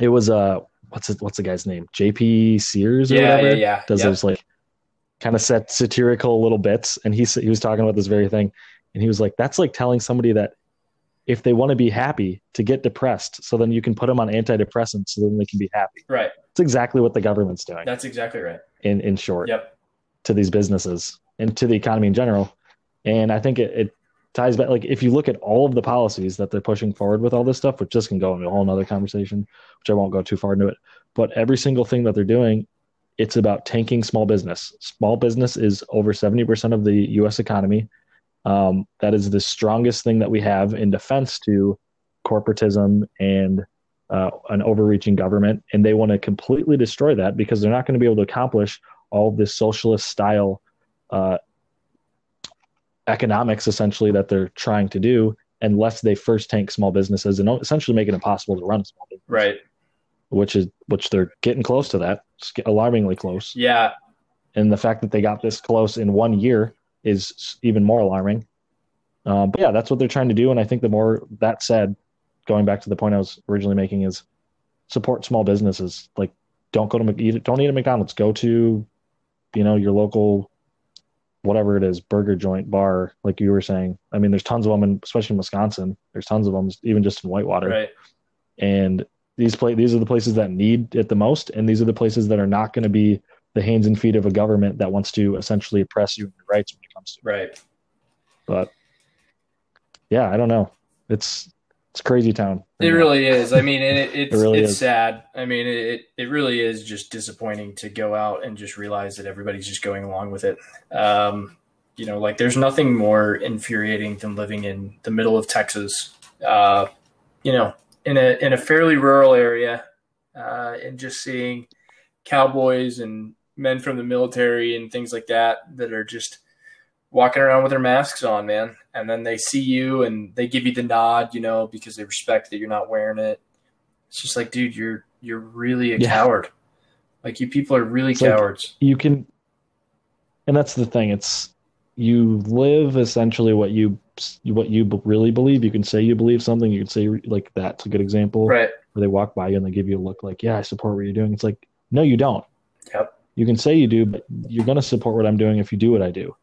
it was uh what's it, what's the guy's name? J.P. Sears or yeah, whatever. Yeah, yeah, Does those like kind of set satirical little bits, and he he was talking about this very thing, and he was like, that's like telling somebody that if they want to be happy to get depressed, so then you can put them on antidepressants, so then they can be happy. Right. It's exactly what the government's doing. That's exactly right. In in short. Yep. To these businesses and to the economy in general, and I think it, it ties back. Like if you look at all of the policies that they're pushing forward with all this stuff, which just can go into a whole other conversation, which I won't go too far into it. But every single thing that they're doing, it's about tanking small business. Small business is over seventy percent of the U.S. economy. Um, that is the strongest thing that we have in defense to corporatism and uh, an overreaching government, and they want to completely destroy that because they're not going to be able to accomplish all this socialist style uh, economics essentially that they're trying to do unless they first tank small businesses and essentially make it impossible to run a small business. Right. Which is which they're getting close to that, it's alarmingly close. Yeah. And the fact that they got this close in one year is even more alarming. Um, but yeah, that's what they're trying to do. And I think the more that said, going back to the point I was originally making is support small businesses. Like don't go to don't eat at McDonald's. Go to, you know, your local whatever it is, burger joint, bar, like you were saying. I mean, there's tons of them, in, especially in Wisconsin. There's tons of them, even just in Whitewater. Right. And these play these are the places that need it the most, and these are the places that are not going to be the hands and feet of a government that wants to essentially oppress you and your rights when it comes to right. But yeah, I don't know. It's it's crazy town. It really is. I mean, it, it's it really it's is. sad. I mean, it it really is just disappointing to go out and just realize that everybody's just going along with it. Um, you know, like there's nothing more infuriating than living in the middle of Texas. Uh, you know, in a in a fairly rural area, uh, and just seeing cowboys and men from the military and things like that that are just walking around with their masks on, man. And then they see you and they give you the nod, you know, because they respect that you're not wearing it. It's just like, dude, you're you're really a yeah. coward. Like you people are really it's cowards. Like you can and that's the thing. It's you live essentially what you what you really believe. You can say you believe something. You can say like that's a good example. Right. Where they walk by you and they give you a look like, yeah, I support what you're doing. It's like, no, you don't. Yep. You can say you do, but you're going to support what I'm doing if you do what I do.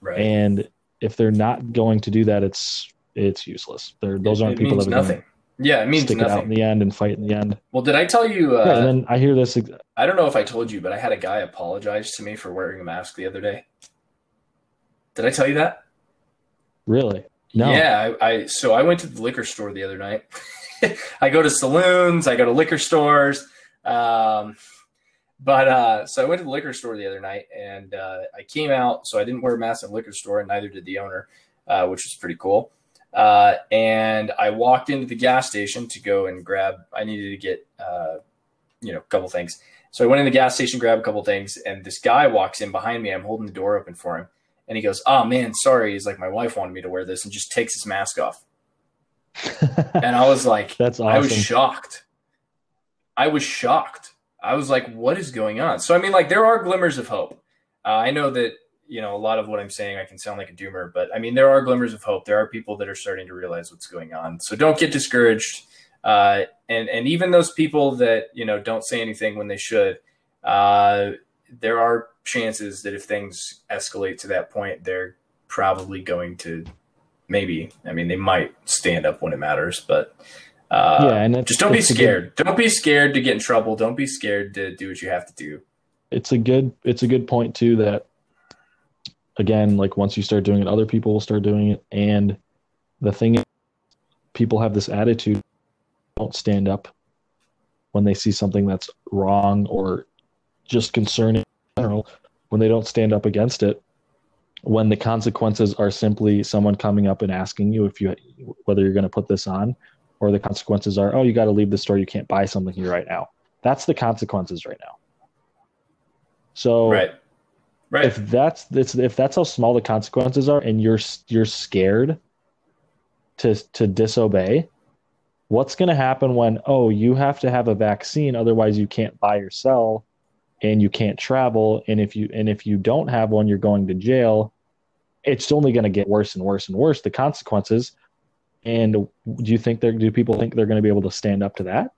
Right. And if they're not going to do that, it's it's useless. They're, those aren't it people that are nothing. Yeah, it means stick nothing. it out in the end and fight in the end. Well, did I tell you? Uh, yeah, and then I hear this. I don't know if I told you, but I had a guy apologize to me for wearing a mask the other day. Did I tell you that? Really? No. Yeah, I, I so I went to the liquor store the other night. I go to saloons, I go to liquor stores. Um, but uh, so I went to the liquor store the other night, and uh, I came out. So I didn't wear a mask in the liquor store, and neither did the owner, uh, which was pretty cool. Uh, and I walked into the gas station to go and grab. I needed to get, uh, you know, a couple things. So I went in the gas station, grabbed a couple things, and this guy walks in behind me. I'm holding the door open for him, and he goes, "Oh man, sorry." He's like, "My wife wanted me to wear this," and just takes his mask off. and I was like, "That's awesome." I was shocked. I was shocked I was like, what is going on? So, I mean, like, there are glimmers of hope. Uh, I know that, you know, a lot of what I'm saying, I can sound like a doomer, but I mean, there are glimmers of hope. There are people that are starting to realize what's going on. So don't get discouraged. Uh, and, and even those people that, you know, don't say anything when they should, uh, there are chances that if things escalate to that point, they're probably going to maybe, I mean, they might stand up when it matters, but Uh, yeah, and just don't be a good- scared. Don't be scared to get in trouble. Don't be scared to do what you have to do. it's a good it's a good point too that again like once you start doing it other people will start doing it and the thing is people have this attitude don't stand up when they see something that's wrong or just concerning in general when they don't stand up against it when the consequences are simply someone coming up and asking you if you whether you're going to put this on or the consequences are oh you got to leave the store you can't buy something here right now. That's the consequences right now. So Right. Right. if that's it's, if that's how small the consequences are and you're you're scared to to disobey what's going to happen when oh you have to have a vaccine otherwise you can't buy or sell and you can't travel. And if you and if you don't have one you're going to jail. It's only going to get worse and worse and worse. The consequences and do you think they're do people think they're going to be able to stand up to that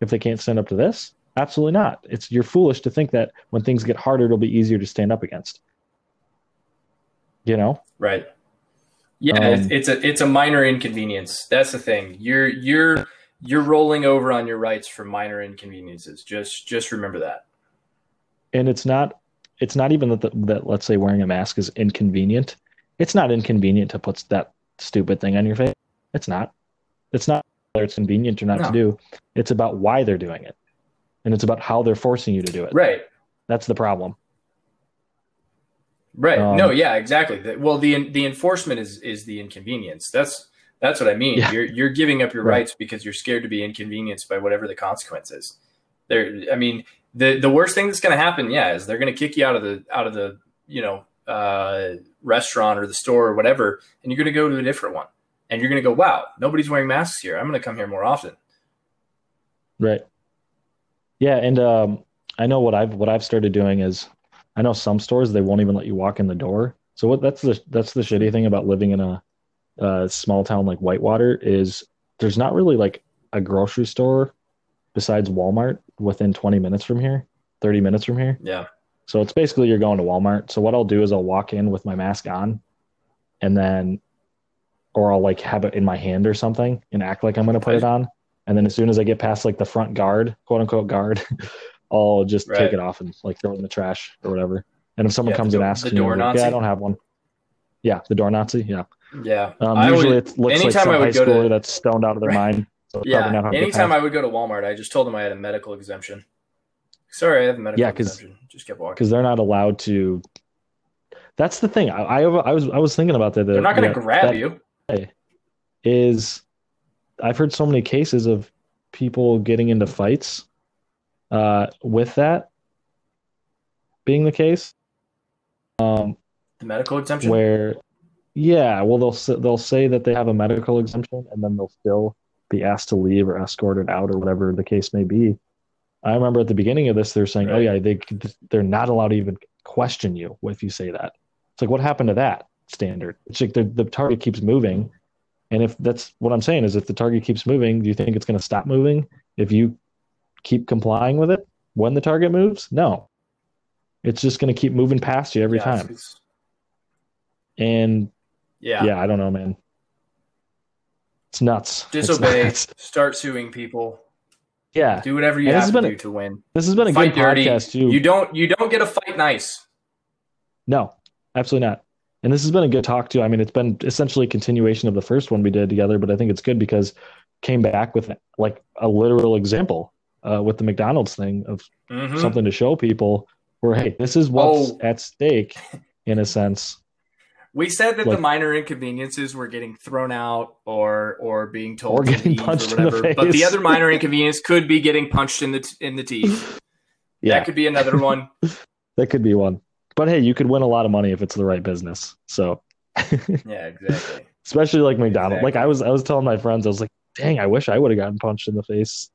if they can't stand up to this absolutely not it's you're foolish to think that when things get harder it'll be easier to stand up against you know Right. Yeah, Um, it's, it's a it's a minor inconvenience. That's the thing. You're you're you're rolling over on your rights for minor inconveniences. Just just remember that. and it's not it's not even that, the, that let's say wearing a mask is inconvenient it's not inconvenient to put that stupid thing on your face it's not it's not whether it's convenient or not No. to do it's about why they're doing it and it's about how they're forcing you to do it Right. that's the problem Right. Um, no, yeah, exactly. The- Well, the the enforcement is is the inconvenience. That's that's what I mean. Yeah. You're you're giving up your Right. rights because you're scared to be inconvenienced by whatever the consequence is. There I mean, the the worst thing that's going to happen, yeah, is they're going to kick you out of the out of the, you know, uh restaurant or the store or whatever, and you're going to go to a different one. And you're going to go, "Wow, nobody's wearing masks here. I'm going to come here more often." Right. Yeah, and um, I know what I've what I've started doing is I know some stores they won't even let you walk in the door. So what that's the that's the shitty thing about living in a, a small town like Whitewater is there's not really like a grocery store besides Walmart within 20 minutes from here, 30 minutes from here. Yeah. So it's basically you're going to Walmart. So what I'll do is I'll walk in with my mask on and then or I'll like have it in my hand or something and act like I'm going to put it on. And then as soon as I get past like the front guard, quote unquote guard, I'll just Right. take it off and like throw it in the trash or whatever. And if someone Yeah, comes and asks the me, door Nazi? yeah, I don't have one. Yeah, the door Nazi. Yeah. Yeah. Um, usually would- it looks like some high go to- schooler that's stoned out of their Right. mind. So Yeah. probably not how to get Anytime. I would go to Walmart, I just told them I had a medical exemption. Sorry, I have a medical Yeah, exemption. Just kept walking. because they're not allowed to. That's the thing. I, I, I was I was thinking about that. They're not going to grab that you. Is I've heard so many cases of people getting into fights uh, with that being the case. Um, The medical exemption. where yeah well they'll they'll say that they have a medical exemption and then they'll still be asked to leave or escorted out or whatever the case may be i remember at the beginning of this they're saying oh yeah they they're not allowed to even question you if you say that it's like what happened to that standard it's like the, the target keeps moving and if that's what i'm saying is if the target keeps moving do you think it's going to stop moving if you keep complying with it when the target moves no it's just going to keep moving past you every Yeah, time it's- and Yeah. yeah, I don't know, man. It's nuts. It's Disobey. nuts. Start suing people. Yeah, Do whatever you And have to been do to win. this has been a Fight good dirty. podcast too. You don't. You don't get a fight nice. No, absolutely not. And this has been a good talk too. I mean, it's been essentially a continuation of the first one we did together, but I think it's good because came back with like a literal example uh, with the McDonald's thing of Mhm. something to show people where hey, this is what's Oh. at stake in a sense. We said that Like- the minor inconveniences were getting thrown out or or being told Or to getting leave punched or in the whatever. But the other minor inconvenience could be getting punched in the t- in the teeth. Yeah, That could be another one. that could be one. But hey, you could win a lot of money if it's the right business. So Yeah, exactly. especially like McDonald's. Like I was, I was telling my friends, I was like, "Dang, I wish I would have gotten punched in the face."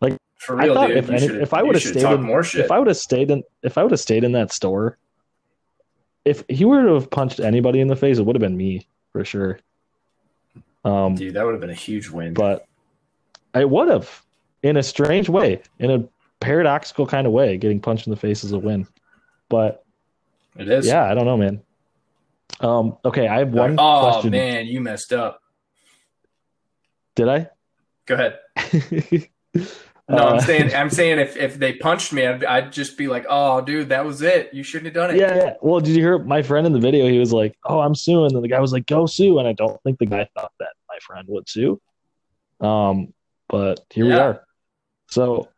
Like for I real, thought dude. if any- if I would've stayed in- more shit. If I would have stayed in, if I would have stayed in that store, if he were to have punched anybody in the face, it would have been me for sure. Um, Dude, that would have been a huge win. but I would have, in a strange way, in a paradoxical kind of way, getting punched in the face is a win. But it is. yeah, I don't know, man. Um, okay, I have one oh question. man, you messed up. Did I? Go ahead. No, I'm uh, saying I'm saying if, if they punched me, I'd, I'd, just be like, "Oh, dude, that was it. You shouldn't have done it." Yeah, yeah. Well, did you hear my friend in the video? He was like, "Oh, I'm suing," and the guy was like, "Go sue." And I don't think the guy thought that my friend would sue. Um, but here yeah. we are. So,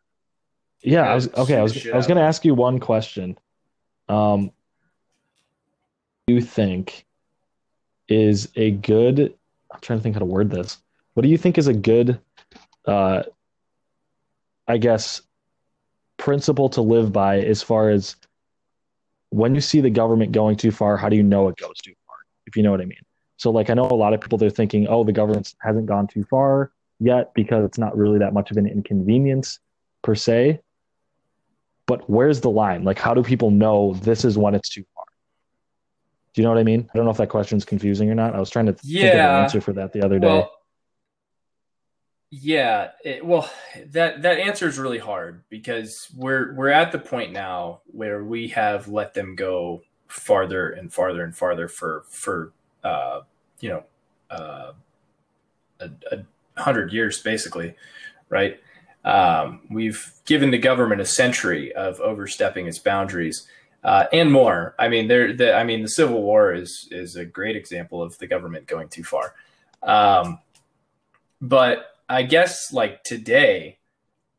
yeah, yeah I was okay. I was I was going to ask you one question. Um, you think is a good? I'm trying to think how to word this. What do you think is a good? Uh, I guess, principle to live by as far as when you see the government going too far, how do you know it goes too far? If you know what I mean. So, like, I know a lot of people they're thinking, oh, the government hasn't gone too far yet because it's not really that much of an inconvenience per se. But where's the line? Like, how do people know this is when it's too far? Do you know what I mean? I don't know if that question's confusing or not. I was trying to yeah. think of an answer for that the other day. Yeah, it, well, that that answer is really hard because we're we're at the point now where we have let them go farther and farther and farther for for uh, you know uh, a, a hundred years basically, right? Um, we've given the government a century of overstepping its boundaries uh, and more. I mean, there. The, I mean, the Civil War is is a great example of the government going too far. Um, but I guess like today,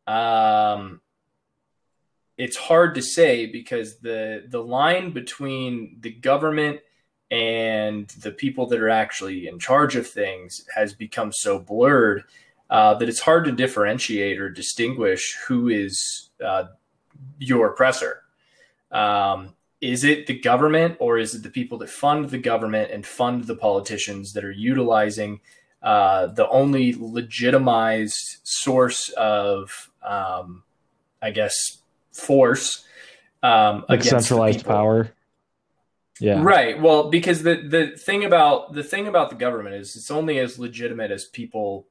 um, it's hard to say because the the line between the government and the people that are actually in charge of things has become so blurred uh, that it's hard to differentiate or distinguish who is uh, your oppressor. Um, is it the government or is it the people that fund the government and fund the politicians that are utilizing uh, the only legitimized source of, um, I guess, force um, like centralized power. Yeah. Right. Well, because the the thing about the thing about the government is it's only as legitimate as people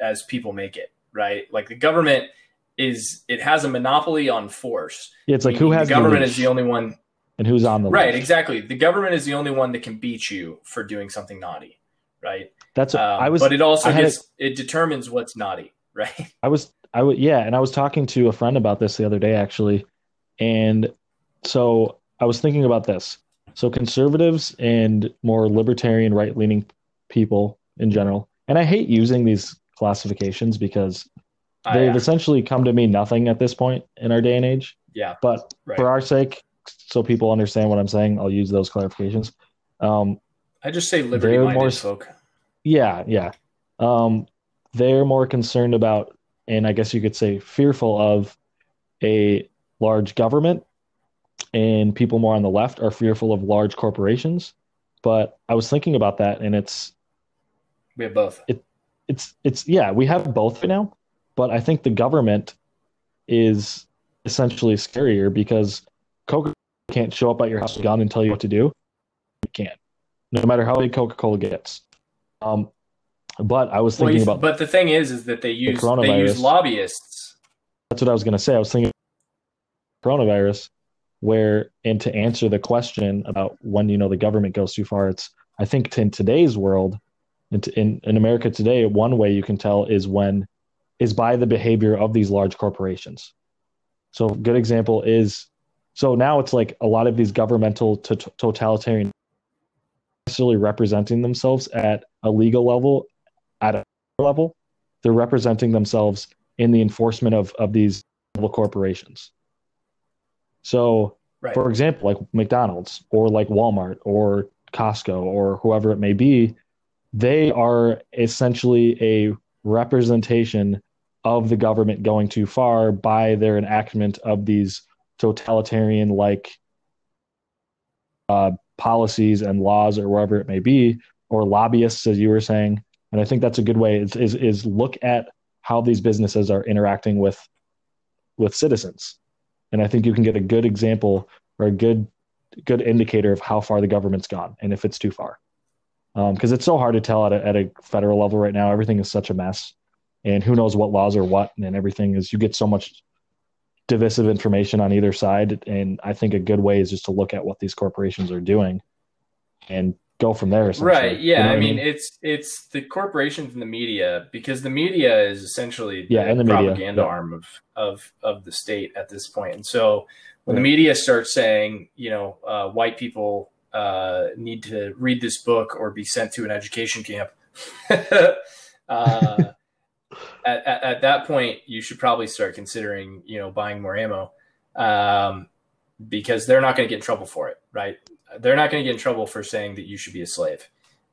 as people make it. Right. Like the government is it has a monopoly on force. Yeah, it's like who has the government the is the only one and who's on the right. List. Exactly. The government is the only one that can beat you for doing something naughty. Right. That's um, I was, but it also gets a, it determines what's naughty, right? I was I would yeah, and I was talking to a friend about this the other day actually, and so I was thinking about this. So conservatives and more libertarian, right leaning people in general, and I hate using these classifications because they've essentially come to mean nothing at this point in our day and age. Yeah. But right. for our sake, so people understand what I'm saying, I'll use those clarifications. Um, I just say liberty-minded more, folk. Yeah, yeah. Um, they're more concerned about, and I guess you could say fearful of, a large government, and people more on the left are fearful of large corporations. But I was thinking about that, and it's we have both. It, it's it's yeah, we have both right now, but I think the government is essentially scarier because Coca can't show up at your house with a gun and tell you what to do. You can't, no matter how big Coca Cola gets. Um, but I was thinking well, about. But the thing is, is that they use the they use lobbyists. That's what I was going to say. I was thinking coronavirus, where and to answer the question about when you know the government goes too far, it's I think in today's world, in in, in America today, one way you can tell is when is by the behavior of these large corporations. So, a good example is so now it's like a lot of these governmental t- totalitarian necessarily representing themselves at a legal level, at a level. They're representing themselves in the enforcement of, of these corporations. So, right. for example, like McDonald's or like Walmart or Costco or whoever it may be, they are essentially a representation of the government going too far by their enactment of these totalitarian like uh, policies and laws or wherever it may be, or lobbyists, as you were saying. And I think that's a good way is, is, is look at how these businesses are interacting with with citizens. And I think you can get a good example or a good good indicator of how far the government's gone and if it's too far. Because um, it's so hard to tell at a, at a federal level right now. Everything is such a mess, and who knows what laws are what, and everything is. You get so much divisive information on either side. And I think a good way is just to look at what these corporations are doing and go from there. Right. Yeah. You know I what mean, it's it's the corporations and the media because the media is essentially the Yeah, and the propaganda yeah. arm of of of the state at this point. And so when the media starts saying, you know, uh, white people uh, need to read this book or be sent to an education camp. uh, at, at, at that point, you should probably start considering, you know, buying more ammo um, because they're not going to get in trouble for it, right? They're not going to get in trouble for saying that you should be a slave.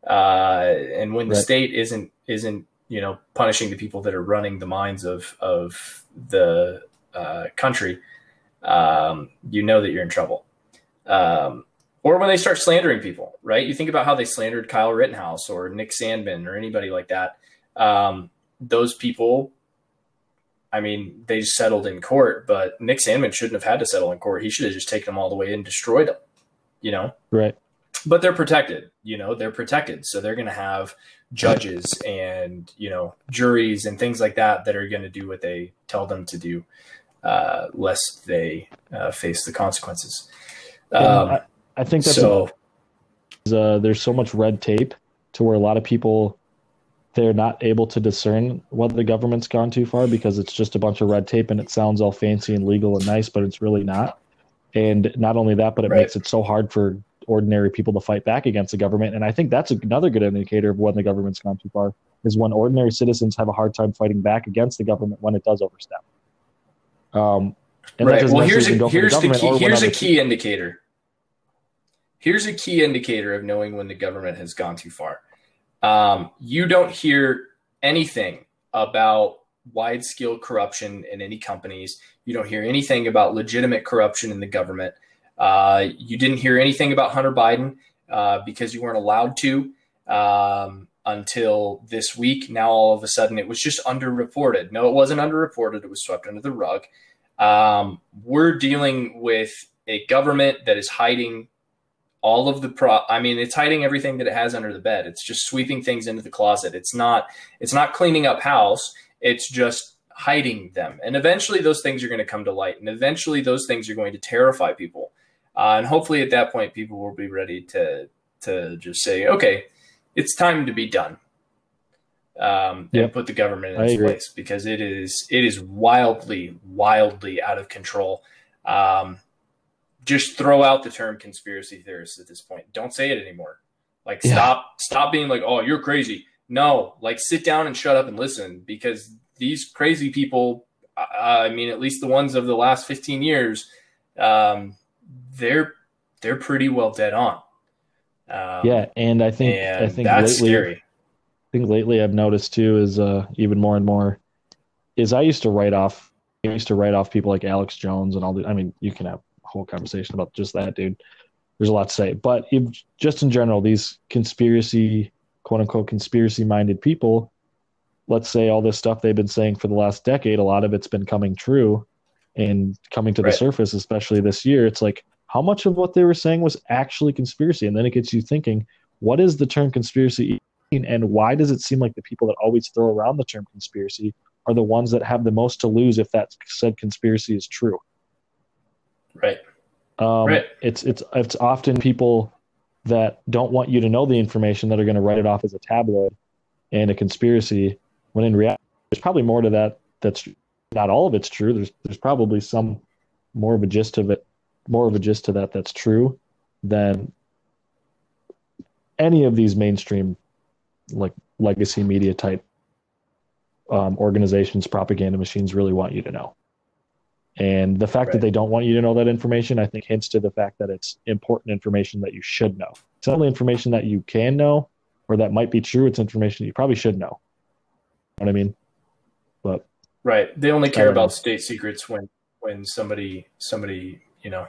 Uh, and when the state isn't isn't you know punishing the people that are running the minds of of the uh, country, um, you know that you're in trouble. Um, or when they start slandering people, right? You think about how they slandered Kyle Rittenhouse or Nick Sandmann or anybody like that. Um, those people, I mean, they settled in court, but Nick Sandmann shouldn't have had to settle in court. He should have just taken them all the way and destroyed them, you know? right. But they're protected, you know, they're protected. So they're going to have judges and, you know, juries and things like that that are going to do what they tell them to do, uh, lest they uh, face the consequences. Um, I, I think that's so, uh, there's so much red tape to where a lot of people they're not able to discern whether the government's gone too far because it's just a bunch of red tape and it sounds all fancy and legal and nice, but it's really not. And not only that, but it Right. makes it so hard for ordinary people to fight back against the government. And I think that's another good indicator of when the government's gone too far is when ordinary citizens have a hard time fighting back against the government when it does overstep. Um, and right. Well, here's a, for the here's the key, here's a key indicator. Here's a key indicator of knowing when the government has gone too far. Um, you don't hear anything about wide scale corruption in any companies. You don't hear anything about legitimate corruption in the government. Uh, you didn't hear anything about Hunter Biden uh, because you weren't allowed to um, until this week. Now, all of a sudden, it was just underreported. No, it wasn't underreported. It was swept under the rug. Um, we're dealing with a government that is hiding all of the pro i mean it's hiding everything that it has under the bed. It's just sweeping things into the closet. It's not it's not cleaning up house. It's just hiding them. And eventually those things are going to come to light and eventually those things are going to terrify people. Uh, and hopefully at that point people will be ready to to just say okay it's time to be done. Um, and put the government in I its agree. place because it is it is wildly wildly out of control. Um, just throw out the term conspiracy theorist at this point. Don't say it anymore. Like Yeah. stop stop being like, "Oh, you're crazy." No, like sit down and shut up and listen because these crazy people uh, I mean, at least the ones of the last 15 years, um, they're they're pretty well dead on. Um, Yeah, and I think and I think that's lately scary. I think lately I've noticed too is uh, even more and more is I used to write off I used to write off people like Alex Jones and all the I mean you can have whole conversation about just that dude. There's a lot to say, but if, just in general, these conspiracy quote unquote conspiracy minded people, let's say all this stuff they've been saying for the last decade, a lot of it's been coming true and coming to the surface, especially this year. It's like how much of what they were saying was actually conspiracy, and then it gets you thinking, what is the term conspiracy and why does it seem like the people that always throw around the term conspiracy are the ones that have the most to lose if that said conspiracy is true? Right. Um, Right. It's it's it's often people that don't want you to know the information that are going to write it off as a tabloid and a conspiracy. When in reality, there's probably more to that. That's not all of it's true. There's there's probably some more of a gist of it, more of a gist to that that's true than any of these mainstream like legacy media type um, organizations, propaganda machines really want you to know. And the fact that they don't want you to know that information, I think, hints to the fact that it's important information that you should know. It's not only information that you can know or that might be true, it's information that you probably should know. You know what I mean? But Right. They only care don't know. about state secrets when when somebody somebody you know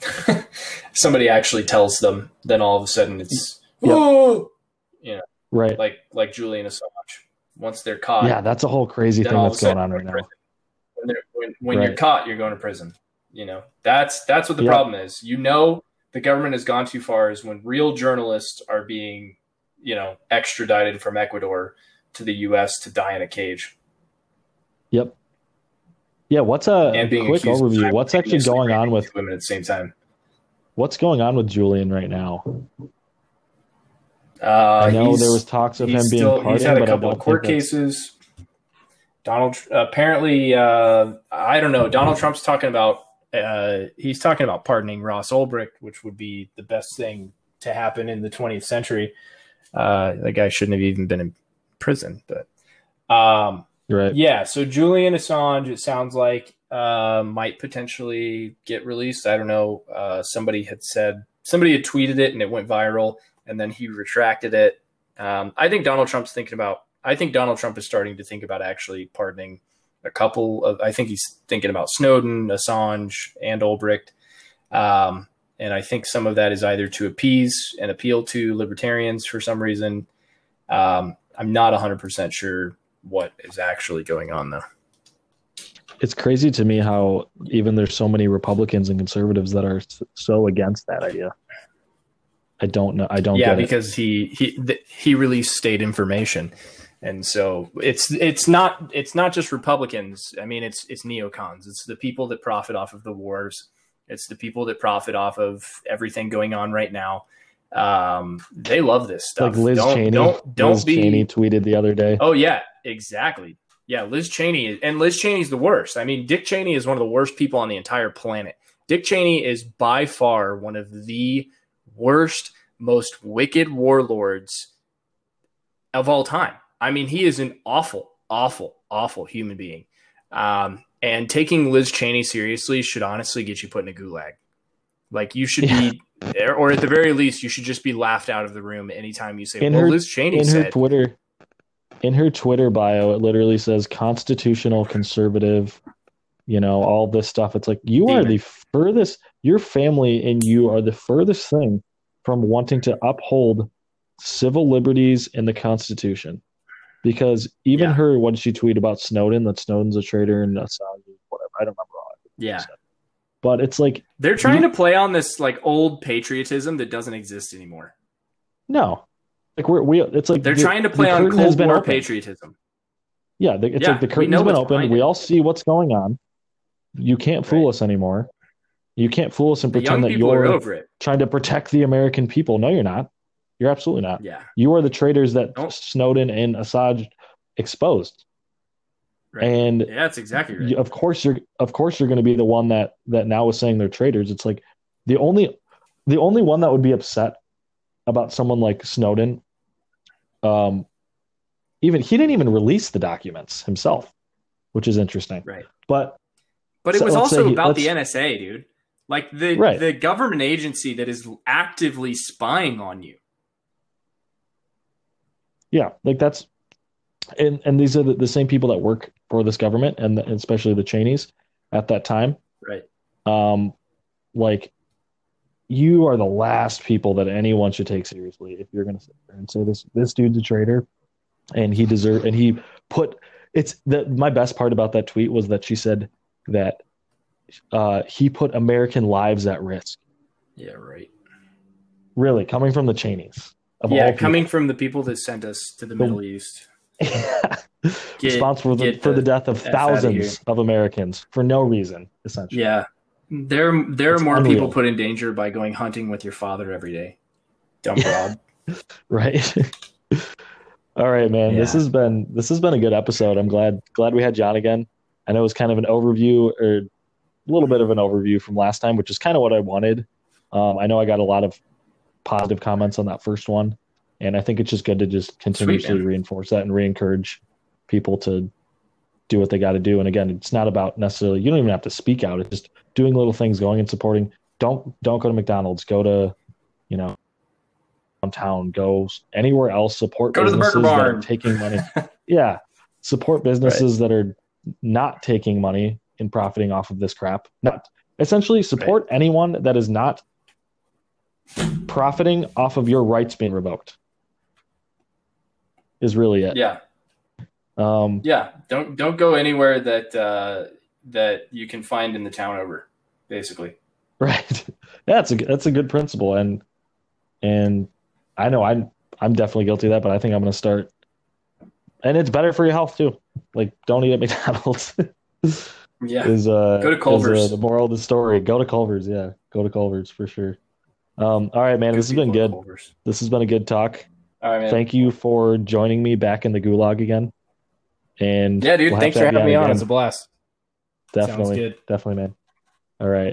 somebody actually tells them. Then all of a sudden it's Yep. oh, right. like like Julian Assange. Once they're caught, yeah, that's a whole crazy thing that's going on right now. prison. When, when, when you're caught, you're going to prison. You know that's that's what the problem is. You know the government has gone too far is when real journalists are being you know extradited from Ecuador to the U.S. to die in a cage Yep. Yeah, what's a quick overview? What's actually going on with women at the same time. what's going on with Julian right now? Uh, I know there was talks of him being still, pardoned, he's had a but I couple don't of court think cases. Donald apparently, uh, I don't know. Donald Trump's talking about uh, he's talking about pardoning Ross Ulbricht, which would be the best thing to happen in the 20th century. Uh, that guy shouldn't have even been in prison, but um, Right. yeah. So Julian Assange, it sounds like, uh, might potentially get released. I don't know. Uh, somebody had said somebody had tweeted it and it went viral, and then he retracted it. Um, I think Donald Trump's thinking about. I think Donald Trump is starting to think about actually pardoning a couple of. I think he's thinking about Snowden, Assange, and Ulbricht. Um, and I think some of that is either to appease and appeal to libertarians for some reason. Um, I'm not 100% sure what is actually going on, though. It's crazy to me how even there's so many Republicans and conservatives that are so against that idea. I don't know. I don't yeah, get it. because he he th- he released state information, and so it's it's not it's not just Republicans. I mean, it's it's neocons. It's the people that profit off of the wars. It's the people that profit off of everything going on right now. Um, they love this stuff. Like Liz don't, Cheney. Don't don't Liz be. Cheney tweeted the other day. Oh yeah, exactly. Yeah, Liz Cheney and Liz Cheney's the worst. I mean, Dick Cheney is one of the worst people on the entire planet. Dick Cheney is by far one of the worst, most wicked warlords of all time. I mean, he is an awful, awful, awful human being. Um, and taking Liz Cheney seriously should honestly get you put in a gulag. Like you should be, or at the very least, you should just be laughed out of the room anytime you say, In "Well, her- Liz Cheney in her. Twitter in her Twitter bio, it literally says constitutional conservative, you know, all this stuff. It's like you are the furthest your family and you are the furthest thing from wanting to uphold civil liberties and the Constitution. Because even Yeah. her, when she tweet about Snowden? That Snowden's a traitor and Assange, whatever. I don't remember all. That. yeah. But it's like They're trying to play on this like old patriotism that doesn't exist anymore. no, like we're we. It's like They're the- trying to play on Cold War opened. patriotism. Yeah, the, it's Yeah, like the curtain's been opened. We all see what's going on. You can't fool Right. us anymore. You can't fool us and pretend that you're over it. trying to protect the American people. No, you're not. You're absolutely not. Yeah. You are the traitors that Nope. Snowden and Assange exposed. Right. And Yeah, that's exactly right. of course you're of course you're going to be the one that that now is saying they're traitors. It's like the only the only one that would be upset about someone like Snowden um even he didn't even release the documents himself, which is interesting. Right. But But it So was also he- about the NSA, dude. Like the Right. the government agency that is actively spying on you. Yeah, like that's and and these are the, the same people that work for this government and, the, especially the Cheneys at that time. Right. Um like you are the last people that anyone should take seriously if you're going to sit there and say this this dude's a traitor and he deserve and he put it's the my best part about that tweet was that she said that uh he put American lives at risk. Yeah, right. Really, coming from the Cheneys. Of Yeah, coming from the people that sent us to the The- Middle East. Get- responsible for the, for the death of thousands of Americans for no reason, essentially. Yeah. There there are more unreal. people put in danger by going hunting with your father every day. Dumb broad. Right. All right, man. This has been this has been a good episode. I'm glad glad we had John again. I know it was kind of an overview or a little bit of an overview from last time, which is kind of what I wanted. Um, I know I got a lot of positive comments on that first one, and I think it's just good to just continuously man. reinforce that and re-encourage people to do what they got to do. And again, it's not about necessarily you don't even have to speak out. It's just doing little things, going and supporting. Don't don't go to McDonald's. Go to you know downtown. Go anywhere else. Support Go to the businesses Burger that are taking money. yeah, support businesses that are not taking money and profiting off of this crap. Not essentially support anyone that is not profiting off of your rights being revoked. Is really it. yeah. Um, Yeah. Don't don't go anywhere that uh that you can find in the town over, basically. Right. That's a that's a good principle, and and I know I'm I'm definitely guilty of that, but I think I'm going to start. And it's better for your health too. Like, don't eat at McDonald's. Yeah. is uh Go to is, uh, Culver's. the moral of the story. Go to Culver's. Yeah, go to Culver's for sure. Um, all right, man. This has been good. Culver's. This has been a good talk. All right, man. Thank you for joining me back in the gulag again. And yeah, dude. we'll thanks for having me on. again. It's a blast. Definitely, good. definitely, man. All right.